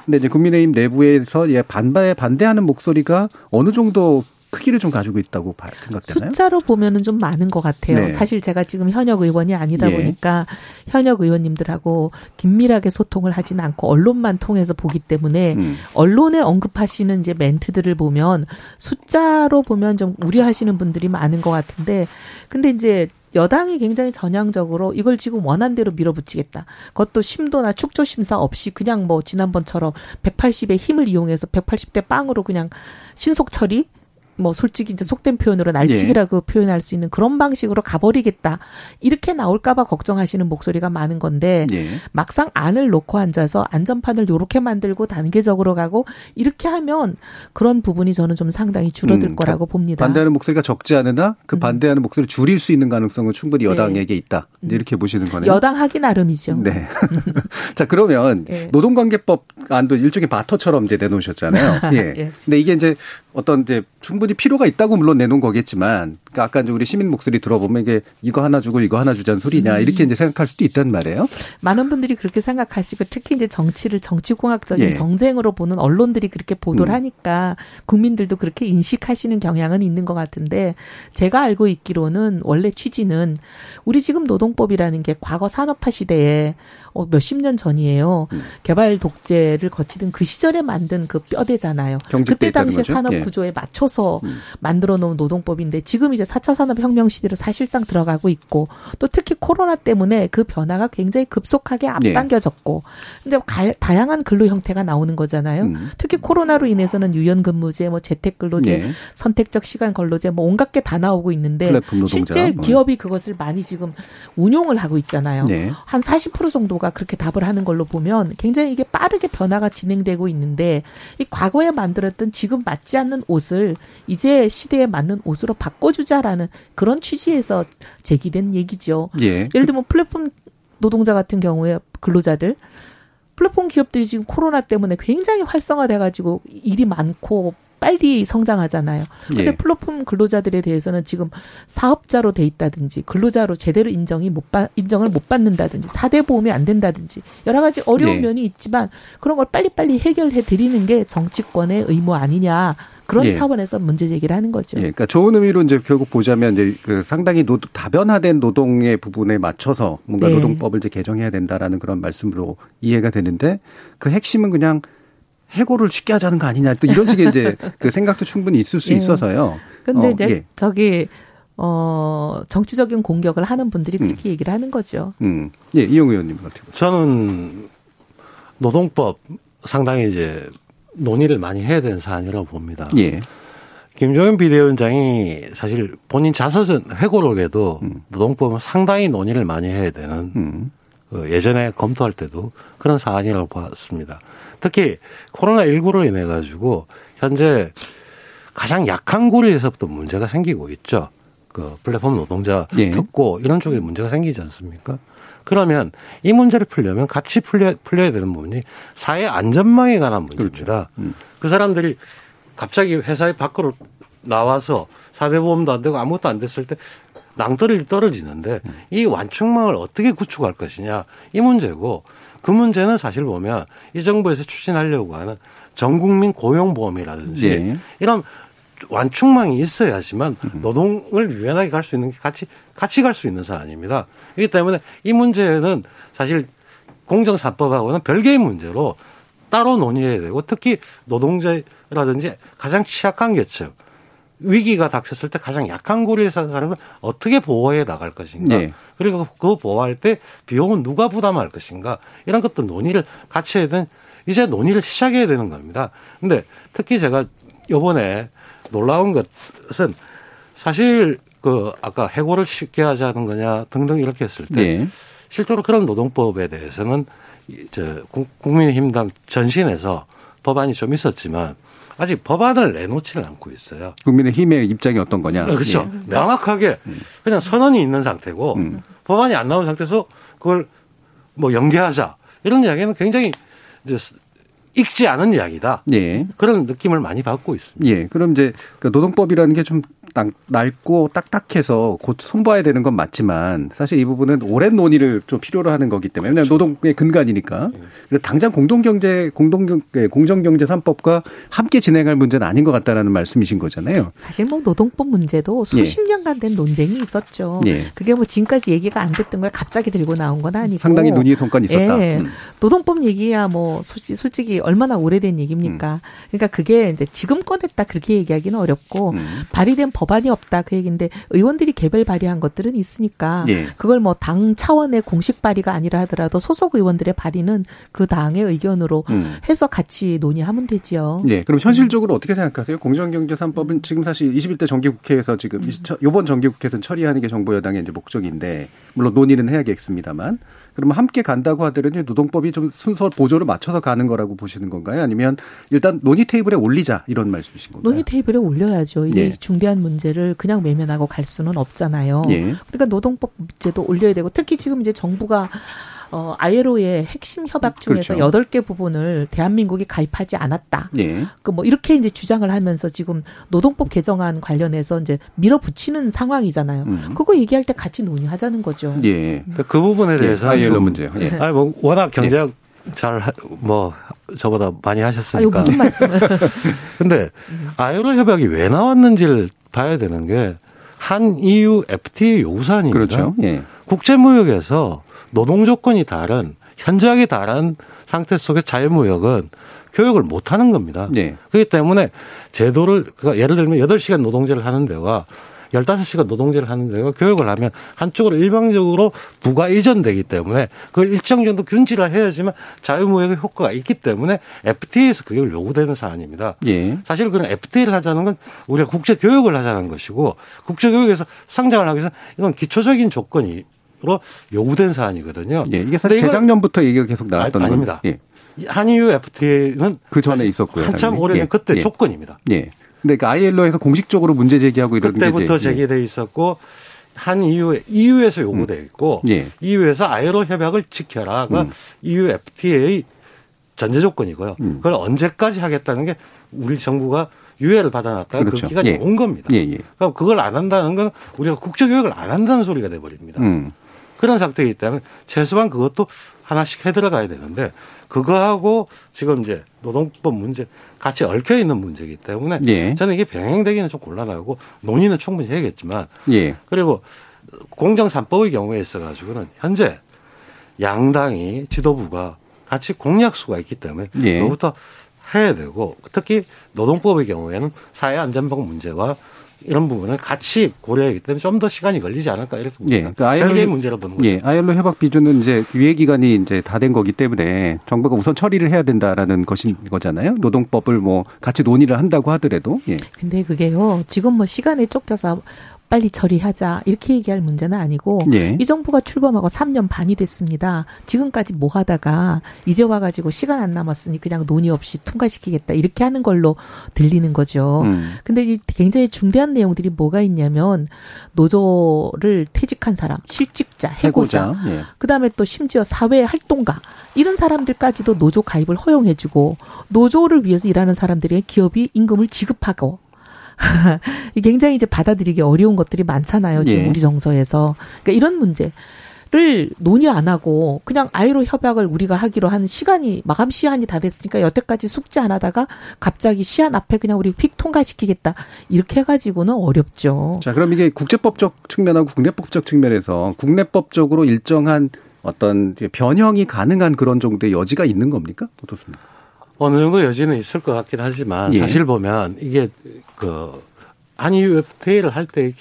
근데 이제 국민의힘 내부에서 예 반대 반대하는 목소리가 어느 정도 크기를 좀 가지고 있다고 생각되나요? 숫자로 보면은 좀 많은 것 같아요. 네. 사실 제가 지금 현역 의원이 아니다 예. 보니까 현역 의원님들하고 긴밀하게 소통을 하지는 않고 언론만 통해서 보기 때문에 음. 언론에 언급하시는 이제 멘트들을 보면 숫자로 보면 좀 우려하시는 분들이 많은 것 같은데 근데 이제 여당이 굉장히 전향적으로 이걸 지금 원한대로 밀어붙이겠다. 그것도 심도나 축조 심사 없이 그냥 뭐 지난번처럼 180의 힘을 이용해서 180대 빵으로 그냥 신속 처리 뭐 솔직히 이제 속된 표현으로 날치기라고 예. 표현할 수 있는 그런 방식으로 가버리겠다 이렇게 나올까봐 걱정하시는 목소리가 많은 건데 예. 막상 안을 놓고 앉아서 안전판을 요렇게 만들고 단계적으로 가고 이렇게 하면 그런 부분이 저는 좀 상당히 줄어들 음, 거라고 봅니다. 반대하는 목소리가 적지 않으나 그 음. 반대하는 목소리를 줄일 수 있는 가능성은 충분히 네. 여당에게 있다 음. 이렇게 보시는 거네요. 여당 하기 나름이죠. 네. *laughs* 자 그러면 예. 노동관계법 안도 일종의 바터처럼 이제 내놓으셨잖아요. *laughs* 예. 예. 근데 이게 이제 어떤 이제 충분히 필요가 있다고 물론 내놓은 거겠지만 그러니까 아까 우리 시민 목소리 들어보면 이게 이거 하나 주고 이거 하나 주자는 소리냐 이렇게 이제 생각할 수도 있단 말이에요. 많은 분들이 그렇게 생각하시고 특히 이제 정치를 정치공학적인 예. 정쟁으로 보는 언론들이 그렇게 보도를 음. 하니까 국민들도 그렇게 인식하시는 경향은 있는 것 같은데 제가 알고 있기로는 원래 취지는 우리 지금 노동법이라는 게 과거 산업화 시대에 어, 몇십 년 전이에요. 음. 개발 독재를 거치던 그 시절에 만든 그 뼈대잖아요. 그때 당시에? 산업 예. 구조에 맞춰서 음. 만들어 놓은 노동법인데 지금 이제 4차 산업혁명 시대로 사실상 들어가고 있고 또 특히 코로나 때문에 그 변화가 굉장히 급속하게 예. 앞당겨졌고 근데 가- 다양한 근로 형태가 나오는 거잖아요. 음. 특히 코로나로 인해서는 유연근무제, 뭐 재택근로제, 예. 선택적 시간 근로제 뭐 온갖 게 다 나오고 있는데. 실제 뭐. 기업이 그것을 많이 지금 운용을 하고 있잖아요. 네. 한40% 정도가 그렇게 답을 하는 걸로 보면 굉장히 이게 빠르게 변화가 진행되고 있는데 이 과거에 만들었던 지금 맞지 않는 옷을 이제 시대에 맞는 옷으로 바꿔주자 라는 그런 취지에서 제기된 얘기죠. 예. 예를 들면 플랫폼 노동자 같은 경우에 근로자들 플랫폼 기업들이 지금 코로나 때문에 굉장히 활성화돼가지고 일이 많고 빨리 성장하잖아요. 근데 예. 플랫폼 근로자들에 대해서는 지금 사업자로 돼 있다든지 근로자로 제대로 인정이 못 받, 인정을 못 받는다든지 사대 보험이 안 된다든지 여러 가지 어려운 예. 면이 있지만 그런 걸 빨리빨리 해결해 드리는 게 정치권의 의무 아니냐. 그런 예. 차원에서 문제 제기를 하는 거죠. 예, 그러니까 좋은 의미로 이제 결국 보자면 이제 그 상당히 노, 다변화된 노동의 부분에 맞춰서 뭔가 네. 노동법을 이제 개정해야 된다라는 그런 말씀으로 이해가 되는데 그 핵심은 그냥 해고를 쉽게 하자는 거 아니냐 또 이런 식의 이제 *laughs* 그 생각도 충분히 있을 수 예. 있어서요. 근데 어, 이제 예. 저기 어 정치적인 공격을 하는 분들이 그렇게 얘기를 하는 거죠. 음. 예, 이용 의원님 어떻게 보세요? 저는 노동법 상당히 이제 논의를 많이 해야 되는 사안이라고 봅니다. 예. 김종인 비대위원장이 사실 본인 자서전 회고록에도 노동법은 상당히 논의를 많이 해야 되는 음. 그 예전에 검토할 때도 그런 사안이라고 봤습니다. 특히 코로나19로 인해 가지고 현재 가장 약한 고리에서부터 문제가 생기고 있죠. 그 플랫폼 노동자 예. 특고 이런 쪽에 문제가 생기지 않습니까? 그러면 이 문제를 풀려면 같이 풀려, 풀려야 되는 부분이 사회 안전망에 관한 문제입니다. 음. 그 사람들이 갑자기 회사의 밖으로 나와서 사대보험도 안 되고 아무것도 안 됐을 때 낭떠러지 떨어지는데 이 완충망을 어떻게 구축할 것이냐 이 문제고 그 문제는 사실 보면 이 정부에서 추진하려고 하는 전국민 고용보험이라든지 예. 이런 완충망이 있어야지만 노동을 유연하게 갈 수 있는 게 같이 같이 갈 수 있는 사안입니다. 그렇기 때문에 이 문제는 사실 공정사법하고는 별개의 문제로 따로 논의해야 되고 특히 노동자라든지 가장 취약한 계층 위기가 닥쳤을 때 가장 약한 고리에 사는 사람을 어떻게 보호해 나갈 것인가 예. 그리고 그 보호할 때 비용은 누가 부담할 것인가 이런 것도 논의를 같이 해야 되는 이제 논의를 시작해야 되는 겁니다. 근데 특히 제가 요번에 놀라운 것은 사실 그 아까 해고를 쉽게 하자는 거냐 등등 이렇게 했을 때 예. 실제로 그런 노동법에 대해서는 이- 저 국- 국민의힘당 전신에서 법안이 좀 있었지만 아직 법안을 내놓지를 않고 있어요. 국민의힘의 입장이 어떤 거냐? 그렇죠. 예. 명확하게 그냥 선언이 있는 상태고 음. 법안이 안 나온 상태에서 그걸 뭐 연계하자 이런 이야기는 굉장히 이제 익지 않은 이야기다. 예. 그런 느낌을 많이 받고 있습니다. 예. 그럼 이제 그 노동법이라는 게 좀 넓고 딱딱해서 곧 손봐야 되는 건 맞지만 사실 이 부분은 오랜 논의를 좀 필요로 하는 거기 때문에 왜냐하면 노동의 근간이니까 그래서 당장 공동경제 공동경 예, 공정경제 3법과 함께 진행할 문제는 아닌 것 같다라는 말씀이신 거잖아요. 사실 뭐 노동법 문제도 수십 년간 된 논쟁이 있었죠. 예. 그게 뭐 지금까지 얘기가 안 됐던 걸 갑자기 들고 나온 건 아니고 상당히 논의의 성과는 있었다. 예. 음. 노동법 얘기야 뭐 솔직히, 솔직히 얼마나 오래된 얘기입니까? 그러니까 그게 이제 지금 꺼냈다 그렇게 얘기하기는 어렵고 음. 발의된 법 안이 없다 그 얘기인데 의원들이 개별 발의한 것들은 있으니까 예. 그걸 뭐 당 차원의 공식 발의가 아니라 하더라도 소속 의원들의 발의는 그 당의 의견으로 음. 해서 같이 논의하면 되지요. 예. 그럼 현실적으로 어떻게 생각하세요? 공정경제 3법은 지금 사실 21대 정기국회에서 지금 이번 정기국회에서는 처리하는 게 정부 여당의 이제 목적인데 물론 논의는 해야겠습니다만 그러면 함께 간다고 하더라도 노동법이 좀 순서 보조를 맞춰서 가는 거라고 보시는 건가요? 아니면 일단 논의 테이블에 올리자 이런 말씀이신 건가요? 논의 테이블에 올려야죠. 이게 예. 중대한 문제를 그냥 외면하고 갈 수는 없잖아요. 예. 그러니까 노동법 문제도 올려야 되고 특히 지금 이제 정부가 어, 아이로의 핵심 협약 중에서 그렇죠. 여덟 개 부분을 대한민국이 가입하지 않았다. 예. 그뭐 이렇게 이제 주장을 하면서 지금 노동법 개정안 관련해서 이제 밀어붙이는 상황이잖아요. 음. 그거 얘기할 때 같이 논의하자는 거죠. 예. 그 부분에 대해서 아이엘로 좀- 문제요. 예. 아니 뭐 워낙 경제학 잘뭐 저보다 많이 하셨으니까. 무슨 말씀을? *laughs* 근데 아이로 협약이 왜 나왔는지를 봐야 되는 게 한 EU FTA 요구사항입니다. 그렇죠. 예. 국제무역에서 노동 조건이 다른 현저하게 다른 상태 속의 자유무역은 교육을 못 하는 겁니다. 예. 그렇기 때문에 제도를 그러니까 예를 들면 8시간 노동제를 하는 데와 15시간 노동제를 하는 데가 교육을 하면 한쪽으로 일방적으로 부가 이전되기 때문에 그걸 일정 정도 균질화 해야지만 자유무역의 효과가 있기 때문에 FTA에서 그게 요구되는 사안입니다. 예. 사실 그런 FTA를 하자는 건 우리가 국제 교육을 하자는 것이고 국제 교육에서 성장을 하기 위해서 이건 기초적인 조건 으로 요구된 사안이거든요. 예. 이게 사실 재작년부터 얘기가 계속 나왔던 아니, 아닙니다. 예. 한EU FTA는 그 전에 있었고요. 한참 당연히. 오래된 예. 그때 예. 조건입니다. 예. 근데 그 ILO에서 공식적으로 문제 제기하고 이런 게 그때부터 예. 제기돼 있었고 한 EU EU에서 요구돼 있고 예. EU에서 아이로 협약을 지켜라가 음. EU FTA의 전제 조건이고요. 음. 그걸 언제까지 하겠다는 게 우리 정부가 유예를 받아놨다가 그 그렇죠. 기간이 예. 온 겁니다. 예, 예. 그럼 그걸 안 한다는 건 우리가 국제 교육을 안 한다는 소리가 돼 버립니다. 음. 그런 상태이기 때문에 최소한 그것도 하나씩 해 들어가야 되는데 그거하고 지금 이제 노동법 문제 같이 얽혀 있는 문제이기 때문에 예. 저는 이게 병행되기는 좀 곤란하고 논의는 충분히 해야겠지만 예. 그리고 공정 3법의 경우에 있어 가지고는 현재 양당이 지도부가 같이 공약수가 있기 때문에 예. 그것부터 해야 되고 특히 노동법의 경우에는 사회 안전방 문제와 이런 부분을 같이 고려하기 때문에 좀 더 시간이 걸리지 않을까 이렇게 예. 봅니다. 그 아일로 별개의 협- 문제로 보는 거죠. 예. 아일로 협약 비준은 이제 유예 기간이 이제 다 된 거기 때문에 정부가 우선 처리를 해야 된다라는 것인 거잖아요. 노동법을 뭐 같이 논의를 한다고 하더라도 예. 근데 그게요. 지금 뭐 시간에 쫓겨서 빨리 처리하자 이렇게 얘기할 문제는 아니고 예. 이 정부가 출범하고 3년 반이 됐습니다. 지금까지 뭐 하다가 이제 와가지고 시간 안 남았으니 그냥 논의 없이 통과시키겠다 이렇게 하는 걸로 들리는 거죠. 음. 근데 이 굉장히 중대한 내용들이 뭐가 있냐면 노조를 퇴직한 사람, 실직자, 해고자, 해고자. 예. 그다음에 또 심지어 사회 활동가 이런 사람들까지도 노조 가입을 허용해주고 노조를 위해서 일하는 사람들에게 기업이 임금을 지급하고 이 *laughs* 굉장히 이제 받아들이기 어려운 것들이 많잖아요. 지금 예. 우리 정서에서 그러니까 이런 문제 를 논의 안 하고 그냥 아이로 협약을 우리가 하기로 한 시간이 마감 시한이 다 됐으니까 여태까지 숙지 안 하다가 갑자기 시한 앞에 그냥 우리 휙 통과시키겠다 이렇게 해가지고는 어렵죠. 자, 그럼 이게 국제법적 측면하고 국내법적 측면에서 국내법적으로 일정한 어떤 변형이 가능한 그런 정도의 여지가 있는 겁니까? 어떻습니까? 어느 정도 여지는 있을 것 같긴 하지만 예. 사실 보면 이게 그 한EU FTA를 할때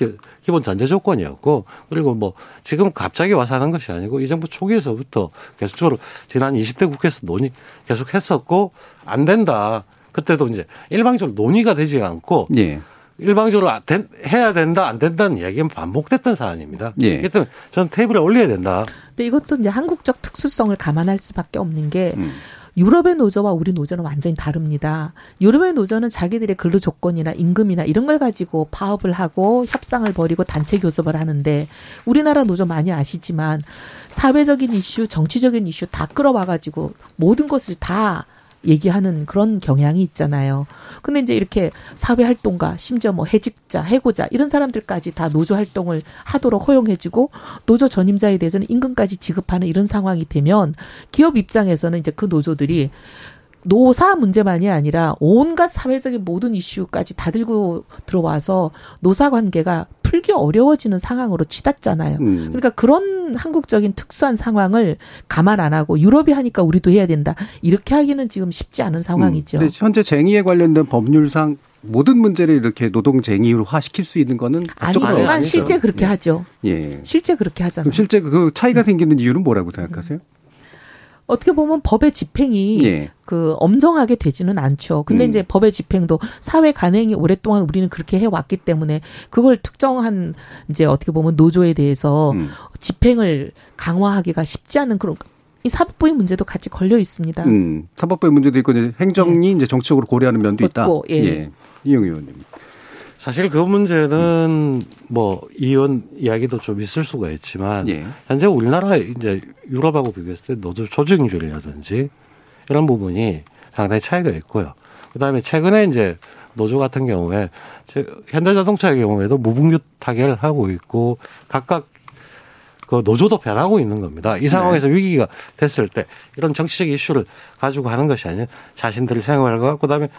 기본 전제 조건이었고 그리고 뭐 지금 갑자기 와서 하는 것이 아니고 이 정부 초기에서부터 계속적으로 지난 20대 국회에서 논의 계속 했었고 안 된다. 그때도 이제 일방적으로 논의가 되지 않고 예. 일방적으로 아- 된- 해야 된다 안 된다는 얘기는 반복됐던 사안입니다. 예. 그렇기 때문에 저는 테이블에 올려야 된다. 근데 이것도 이제 한국적 특수성을 감안할 수밖에 없는 게 음. 유럽의 노조와 우리 노조는 완전히 다릅니다. 유럽의 노조는 자기들의 근로 조건이나 임금이나 이런 걸 가지고 파업을 하고 협상을 벌이고 단체 교섭을 하는데 우리나라 노조 많이 아시지만 사회적인 이슈, 정치적인 이슈 다 끌어와 가지고 모든 것을 다 얘기하는 그런 경향이 있잖아요. 근데 이제 이렇게 사회 활동가, 심지어 뭐 해직자, 해고자 이런 사람들까지 다 노조 활동을 하도록 허용해주고 노조 전임자에 대해서는 임금까지 지급하는 이런 상황이 되면 기업 입장에서는 이제 그 노조들이 노사 문제만이 아니라 온갖 사회적인 모든 이슈까지 다 들고 들어와서 노사 관계가 풀기 어려워지는 상황으로 치닫잖아요. 음. 그러니까 그런 한국적인 특수한 상황을 감안 안 하고 유럽이 하니까 우리도 해야 된다. 이렇게 하기는 지금 쉽지 않은 상황이죠. 음. 현재 쟁의에 관련된 법률상 모든 문제를 이렇게 노동 쟁의화 시킬 수 있는 거는 아니지만. 실제 그렇게 하죠. 예. 실제 그렇게 하잖아요. 실제 그 차이가 생기는 이유는 뭐라고 생각하세요? 어떻게 보면 법의 집행이 예. 그 엄정하게 되지는 않죠. 근데 음. 이제 법의 집행도 사회 간행이 오랫동안 우리는 그렇게 해왔기 때문에 그걸 특정한 이제 어떻게 보면 노조에 대해서 음. 집행을 강화하기가 쉽지 않은 그런 이 사법부의 문제도 같이 걸려 있습니다. 음, 사법부의 문제도 있고 이제 행정이 이제 정치적으로 고려하는 면도 있다. 그렇고, 예. 이영희 의원님. 사실 그 문제는 뭐 이혼 이야기도 좀 있을 수가 있지만 예. 현재 우리나라 이제 유럽하고 비교했을 때 노조 조직률이라든지 이런 부분이 상당히 차이가 있고요. 그다음에 최근에 이제 노조 같은 경우에 제- 현대자동차의 경우에도 무분규 타결을 하고 있고 각각 그 노조도 변하고 있는 겁니다. 이 상황에서 위기가 됐을 때 이런 정치적 이슈를 가지고 하는 것이 아니라 자신들의 생활과 그다음에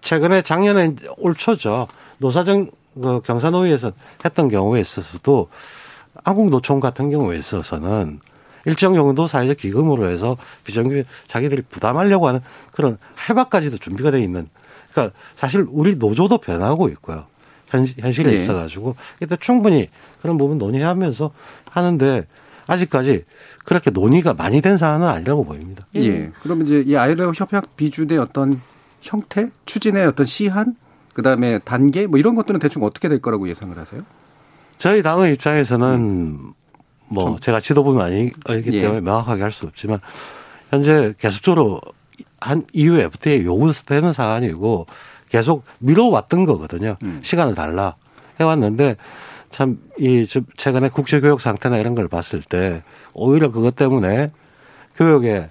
최근에 작년에 올 초죠 노사정 그 경사노위에서 했던 경우에 있어서도 한국노총 같은 경우에 있어서는 일정 정도 사회적 기금으로 해서 비정규 자기들이 부담하려고 하는 그런 해박까지도 준비가 돼 있는 그러니까 사실 우리 노조도 변하고 있고요. 현, 현실에 예. 있어가지고 이때 충분히 그런 부분 논의하면서 하는데 아직까지 그렇게 논의가 많이 된 사안은 아니라고 보입니다. 예. 그러면 이제 이 아이로 협약 비준의 어떤 형태, 추진의 어떤 시한, 그 다음에 단계, 뭐 이런 것들은 대충 어떻게 될 거라고 예상을 하세요? 저희 당의 입장에서는 뭐 좀- 제가 지도부는 아니, 아니기 예. 때문에 명확하게 할 수 없지만 현재 계속적으로 한 이후 FTA에 요구되는 사안이고 계속 미뤄왔던 거거든요. 음. 시간을 달라 해왔는데 참 이 최근에 국제교육 상태나 이런 걸 봤을 때 오히려 그것 때문에 교육에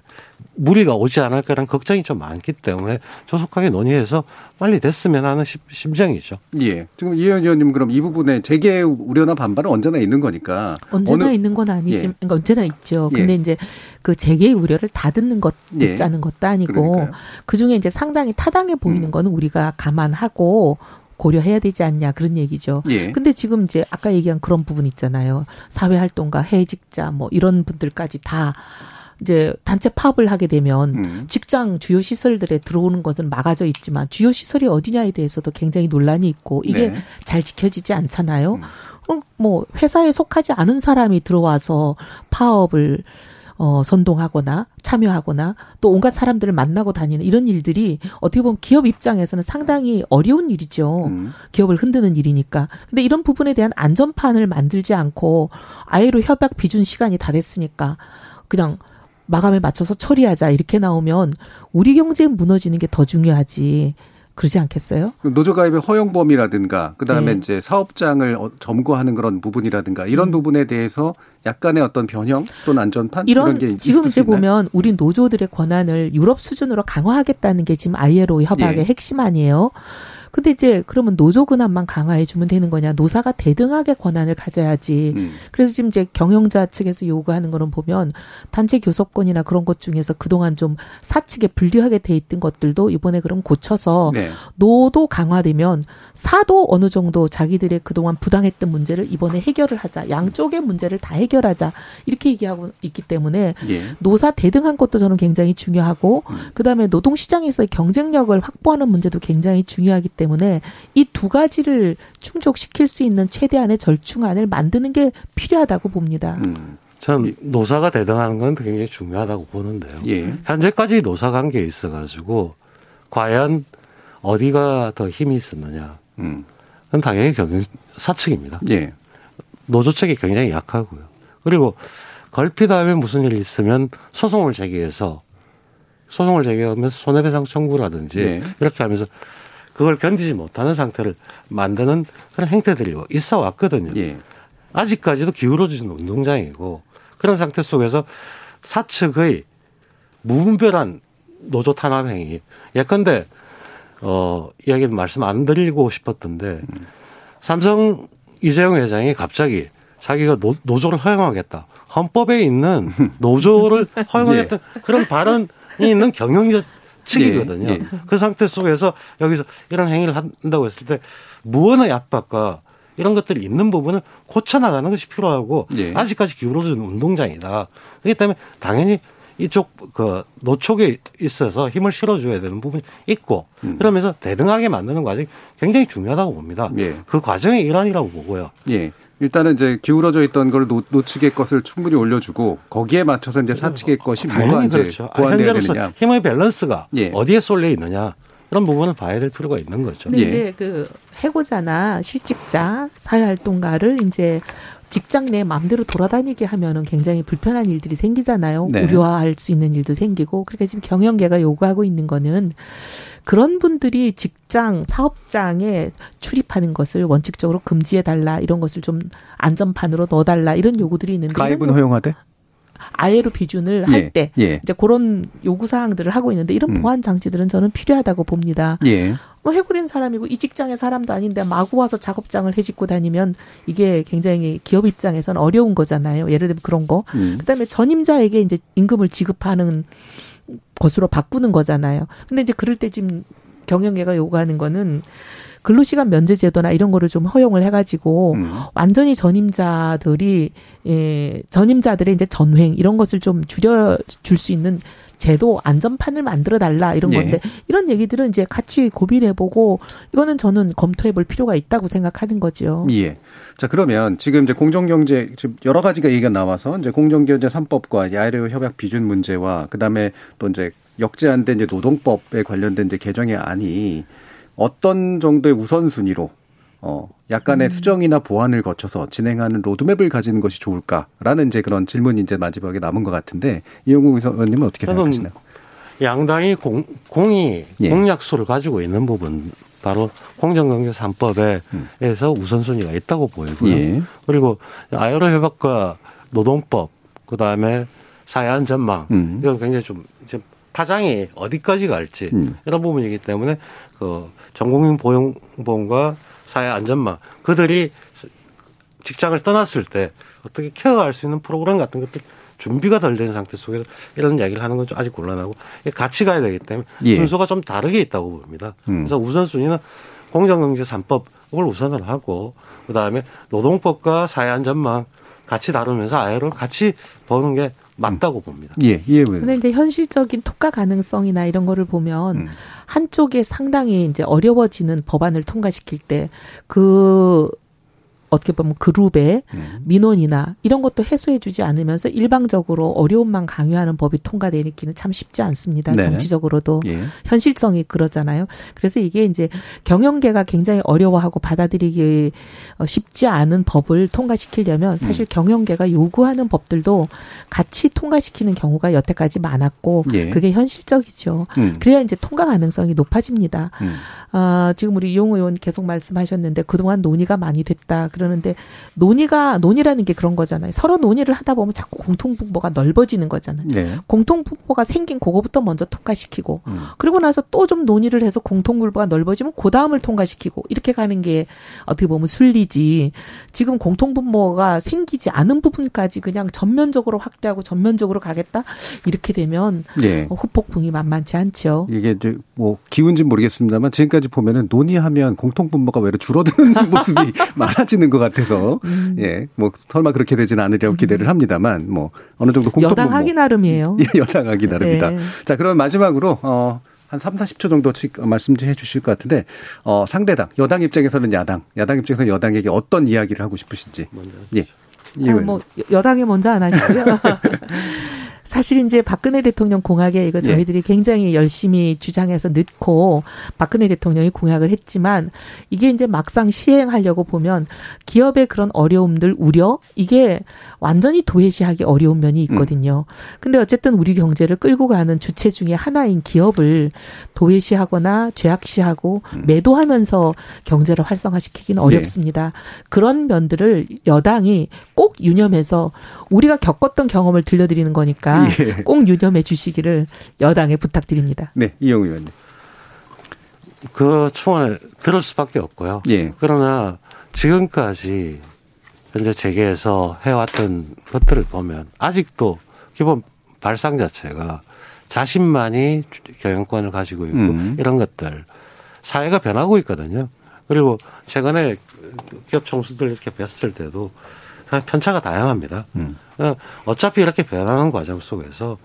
무리가 오지 않을 거라는 걱정이 좀 많기 때문에 조속하게 논의해서 빨리 됐으면 하는 심- 심정이죠. 예. 지금 이현 의원님 그럼 이 부분에 재계 우려나 반발은 언제나 있는 거니까. 언제나 어느- 있는 건 아니지, 예. 그러니까 언제나 있죠. 예. 근데 이제 그 재계의 우려를 다 듣는 것, 예. 듣자는 것도 아니고. 그 중에 이제 상당히 타당해 보이는 음. 거는 우리가 감안하고 고려해야 되지 않냐 그런 얘기죠. 예. 근데 지금 이제 아까 얘기한 그런 부분 있잖아요. 사회 활동가, 해직자 뭐 이런 분들까지 다 이제 단체 파업을 하게 되면 음. 직장 주요 시설들에 들어오는 것은 막아져 있지만 주요 시설이 어디냐에 대해서도 굉장히 논란이 있고 이게 네. 잘 지켜지지 않잖아요. 음. 그럼 뭐 회사에 속하지 않은 사람이 들어와서 파업을 어 선동하거나 참여하거나 또 온갖 사람들을 만나고 다니는 이런 일들이 어떻게 보면 기업 입장에서는 상당히 어려운 일이죠. 음. 기업을 흔드는 일이니까. 근데 이런 부분에 대한 안전판을 만들지 않고 아예로 협약 비준 시간이 다 됐으니까 그냥 마감에 맞춰서 처리하자 이렇게 나오면 우리 경제 무너지는 게 더 중요하지. 그러지 않겠어요? 노조 가입의 허용 범위라든가 그다음에 네. 이제 사업장을 어- 점거하는 그런 부분이라든가 이런 부분에 대해서 약간의 어떤 변형 또는 안전판 이런, 이런 게 지금 이제? 보면 우리 노조들의 권한을 유럽 수준으로 강화하겠다는 게 지금 ILO 협약의 예. 핵심 아니에요. 근데 이제 그러면 노조 권한만 강화해 주면 되는 거냐? 노사가 대등하게 권한을 가져야지. 음. 그래서 지금 이제 경영자 측에서 요구하는 거는 보면 단체 교섭권이나 그런 것 중에서 그동안 좀 사측에 불리하게 돼 있던 것들도 이번에 그럼 고쳐서 네. 노도 강화되면 사도 어느 정도 자기들의 그동안 부당했던 문제를 이번에 해결을 하자. 양쪽의 문제를 다 해결하자. 이렇게 얘기하고 있기 때문에 예. 노사 대등한 것도 저는 굉장히 중요하고 음. 그다음에 노동 시장에서의 경쟁력을 확보하는 문제도 굉장히 중요하기 때문에 이 두 가지를 충족시킬 수 있는 최대한의 절충안을 만드는 게 필요하다고 봅니다. 음. 저는 노사가 대등하는 건 굉장히 중요하다고 보는데요. 예. 현재까지 노사 관계에 있어가지고 과연 어디가 더 힘이 있었느냐? 음. 그건 당연히 경영 사측입니다. 예. 노조 측이 굉장히 약하고요. 그리고 걸핏하면 무슨 일이 있으면 소송을 제기해서 소송을 제기하면서 손해배상 청구라든지 예. 이렇게 하면서 그걸 견디지 못하는 상태를 만드는 그런 행태들이 있어 왔거든요. 예. 아직까지도 기울어지는 운동장이고 그런 상태 속에서 사측의 무분별한 노조 탄압 행위. 예컨대 어 이야기는 말씀 안 드리고 싶었던데 삼성 이재용 회장이 갑자기 자기가 노, 노조를 허용하겠다. 헌법에 있는 *laughs* 노조를 허용하겠다. 그런 발언이 있는 경영자 측이거든요. 예, 예. 그 상태 속에서 여기서 이런 행위를 한다고 했을 때 무언의 압박과 이런 것들이 있는 부분을 고쳐나가는 것이 필요하고 예. 아직까지 기울어지는 운동장이다. 그렇기 때문에 당연히 이쪽 그 노촉에 있어서 힘을 실어줘야 되는 부분이 있고 그러면서 대등하게 만드는 과정이 굉장히 중요하다고 봅니다. 음. 예. 그 과정의 일환이라고 보고요. 예. 일단은 이제 기울어져 있던 걸 노, 노측의 것을 충분히 올려주고 거기에 맞춰서 이제 사측의 것이 뭐가 이제 그렇죠. 아, 보완돼야 현재로서 되느냐. 힘의 밸런스가 예. 어디에 쏠려 있느냐 그런 부분을 봐야 될 필요가 있는 거죠. 근데 이제 그 해고자나 실직자, 사회활동가를 이제 직장 내 마음대로 돌아다니게 하면은 굉장히 불편한 일들이 생기잖아요. 네. 우려할 수 있는 일도 생기고. 그러니까 지금 경영계가 요구하고 있는 거는 그런 분들이 직장, 사업장에 출입하는 것을 원칙적으로 금지해 달라 이런 것을 좀 안전판으로 넣어 달라 이런 요구들이 있는데 가입은 이런 허용하되? 아예로 비준을 예, 할때 예. 이제 그런 요구 사항들을 하고 있는데 이런 음. 보안 장치들은 저는 필요하다고 봅니다. 예. 뭐 해고된 사람이고 이 직장의 사람도 아닌데 마구 와서 작업장을 해짓고 다니면 이게 굉장히 기업 입장에서는 어려운 거잖아요. 예를 들면 그런 거. 음. 그다음에 전임자에게 이제 임금을 지급하는 것으로 바꾸는 거잖아요. 근데 이제 그럴 때 지금 경영계가 요구하는 거는 근로시간 면제 제도나 이런 거를 좀 허용을 해가지고 음. 완전히 전임자들이 예, 전임자들의 이제 전횡 이런 것을 좀 줄여 줄 수 있는 제도 안전판을 만들어 달라 이런 예. 건데 이런 얘기들은 이제 같이 고민해 보고 이거는 저는 검토해 볼 필요가 있다고 생각하는 거죠. 예. 자, 그러면 지금 이제 공정경제, 지금 여러 가지가 얘기가 나와서 이제 공정경제 3법과 야외 협약 비준 문제와 그 다음에 또 이제 역제한된 이제 노동법에 관련된 이제 개정의 안이 어떤 정도의 우선순위로 어, 약간의 음. 수정이나 보완을 거쳐서 진행하는 로드맵을 가지는 것이 좋을까라는 이제 그런 질문이 이제 마지막에 남은 것 같은데 이용국 의원님은 어떻게 생각하시나요? 양당이 공, 공이 예. 공약수를 가지고 있는 부분 바로 공정경제 3법에서 음. 우선순위가 있다고 보이고요. 예. 그리고 아이로 협약과 노동법 그다음에 사회안 전망 음. 이건 굉장히 좀 이제 파장이 어디까지 갈지 음. 이런 부분이기 때문에 그 전국민 보험과 사회 안전망 그들이 직장을 떠났을 때 어떻게 케어할 수 있는 프로그램 같은 것들 준비가 덜 된 상태 속에서 이런 이야기를 하는 건 좀 아직 곤란하고 같이 가야 되기 때문에 예. 순서가 좀 다르게 있다고 봅니다. 음. 그래서 우선순위는 공정경제 3법을 우선을 하고 그다음에 노동법과 사회안전망 같이 다루면서 아예를 같이 보는 게 맞다고 봅니다. 예, 이해 의원. 근데 이제 현실적인 통과 가능성이나 이런 거를 보면 음. 한쪽에 상당히 이제 어려워지는 법안을 통과시킬 때 그 어떻게 보면 그룹의 음. 민원이나 이런 것도 해소해주지 않으면서 일방적으로 어려움만 강요하는 법이 통과되기는 참 쉽지 않습니다. 네. 정치적으로도 예. 현실성이 그러잖아요. 그래서 이게 이제 경영계가 굉장히 어려워하고 받아들이기 어, 쉽지 않은 법을 통과시키려면 사실 경영계가 요구하는 법들도 같이 통과시키는 경우가 여태까지 많았고 예. 그게 현실적이죠. 음. 그래야 이제 통과 가능성이 높아집니다. 음. 아, 지금 우리 이용 의원 계속 말씀하셨는데 그동안 논의가 많이 됐다. 그러는데 논의가 논의라는 게 그런 거잖아요. 서로 논의를 하다 보면 자꾸 공통분모가 넓어지는 거잖아요. 네. 공통분모가 생긴 그거부터 먼저 통과시키고 음. 그리고 나서 또 좀 논의를 해서 공통분모가 넓어지면 그 다음을 통과시키고 이렇게 가는 게 어떻게 보면 순리지 지금 공통분모가 생기지 않은 부분까지 그냥 전면적으로 확대하고 전면적으로 가겠다 이렇게 되면 예. 어, 후폭풍이 만만치 않죠. 이게 이제 뭐 기운진 모르겠습니다만 지금까지 보면은 논의하면 공통분모가 외로 줄어드는 *laughs* 모습이 많아지는 것 같아서 음. 예, 뭐 설마 그렇게 되지는 않으리라고 기대를 합니다만 뭐 어느 정도 공통분모 여당하기 나름이에요. *laughs* 예, 여당하기 나름이다. 네. 자, 그럼 마지막으로 어. 한 3, 40초 정도 말씀 좀해 주실 것 같은데, 어, 상대당, 여당 입장에서는 야당, 야당 입장에서는 여당에게 어떤 이야기를 하고 싶으신지. 예. 예. 아, 뭐 여당이 먼저 안 하시고요. *laughs* *laughs* 사실 이제 박근혜 대통령 공약에 이거 네. 저희들이 굉장히 열심히 주장해서 넣고 박근혜 대통령이 공약을 했지만 이게 이제 막상 시행하려고 보면 기업의 그런 어려움들 우려 이게 완전히 도외시하기 어려운 면이 있거든요. 근데 어쨌든 우리 경제를 끌고 가는 주체 중에 하나인 기업을 도외시하거나 죄악시하고 매도하면서 경제를 활성화시키기는 어렵습니다. 그런 면들을 여당이 꼭 유념해서 우리가 겪었던 경험을 들려드리는 거니까 예. 꼭 유념해 주시기를 여당에 부탁드립니다. 네, 이영 의원님. 그 충원을 들을 수밖에 없고요. 예. 그러나 지금까지 현재 재계에서 해왔던 것들을 보면 아직도 기본 발상 자체가 자신만이 경영권을 가지고 있고 음. 이런 것들 사회가 변하고 있거든요. 그리고 최근에 기업 총수들 이렇게 뵀을 때도 편차가 다양합니다. 음. 어, 어차피 이렇게 변하는 과정 속에서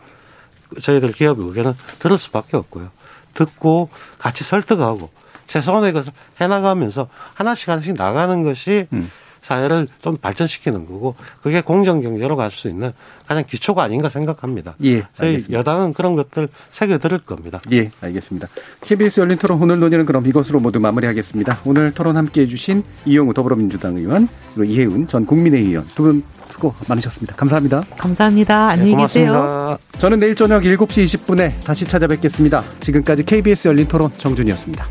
저희들 기업 의견은 들을 수밖에 없고요. 듣고 같이 설득하고 최소한의 것을 해나가면서 하나씩 하나씩 나가는 것이 음. 사회를 좀 발전시키는 거고 그게 공정 경제로 갈 수 있는 가장 기초가 아닌가 생각합니다. 예, 저희 여당은 그런 것들 새겨 들을 겁니다. 예, 알겠습니다. KBS 열린 토론 오늘 논의는 그럼 이것으로 모두 마무리하겠습니다. 오늘 토론 함께 해주신 이용우 더불어민주당 의원 그리고 이혜훈 전 국민의 의원 두 분 수고 많으셨습니다. 감사합니다. 감사합니다. 네, 안녕히 네, 계세요. 저는 내일 저녁 7시 20분에 다시 찾아뵙겠습니다. 지금까지 KBS 열린 토론 정준이었습니다.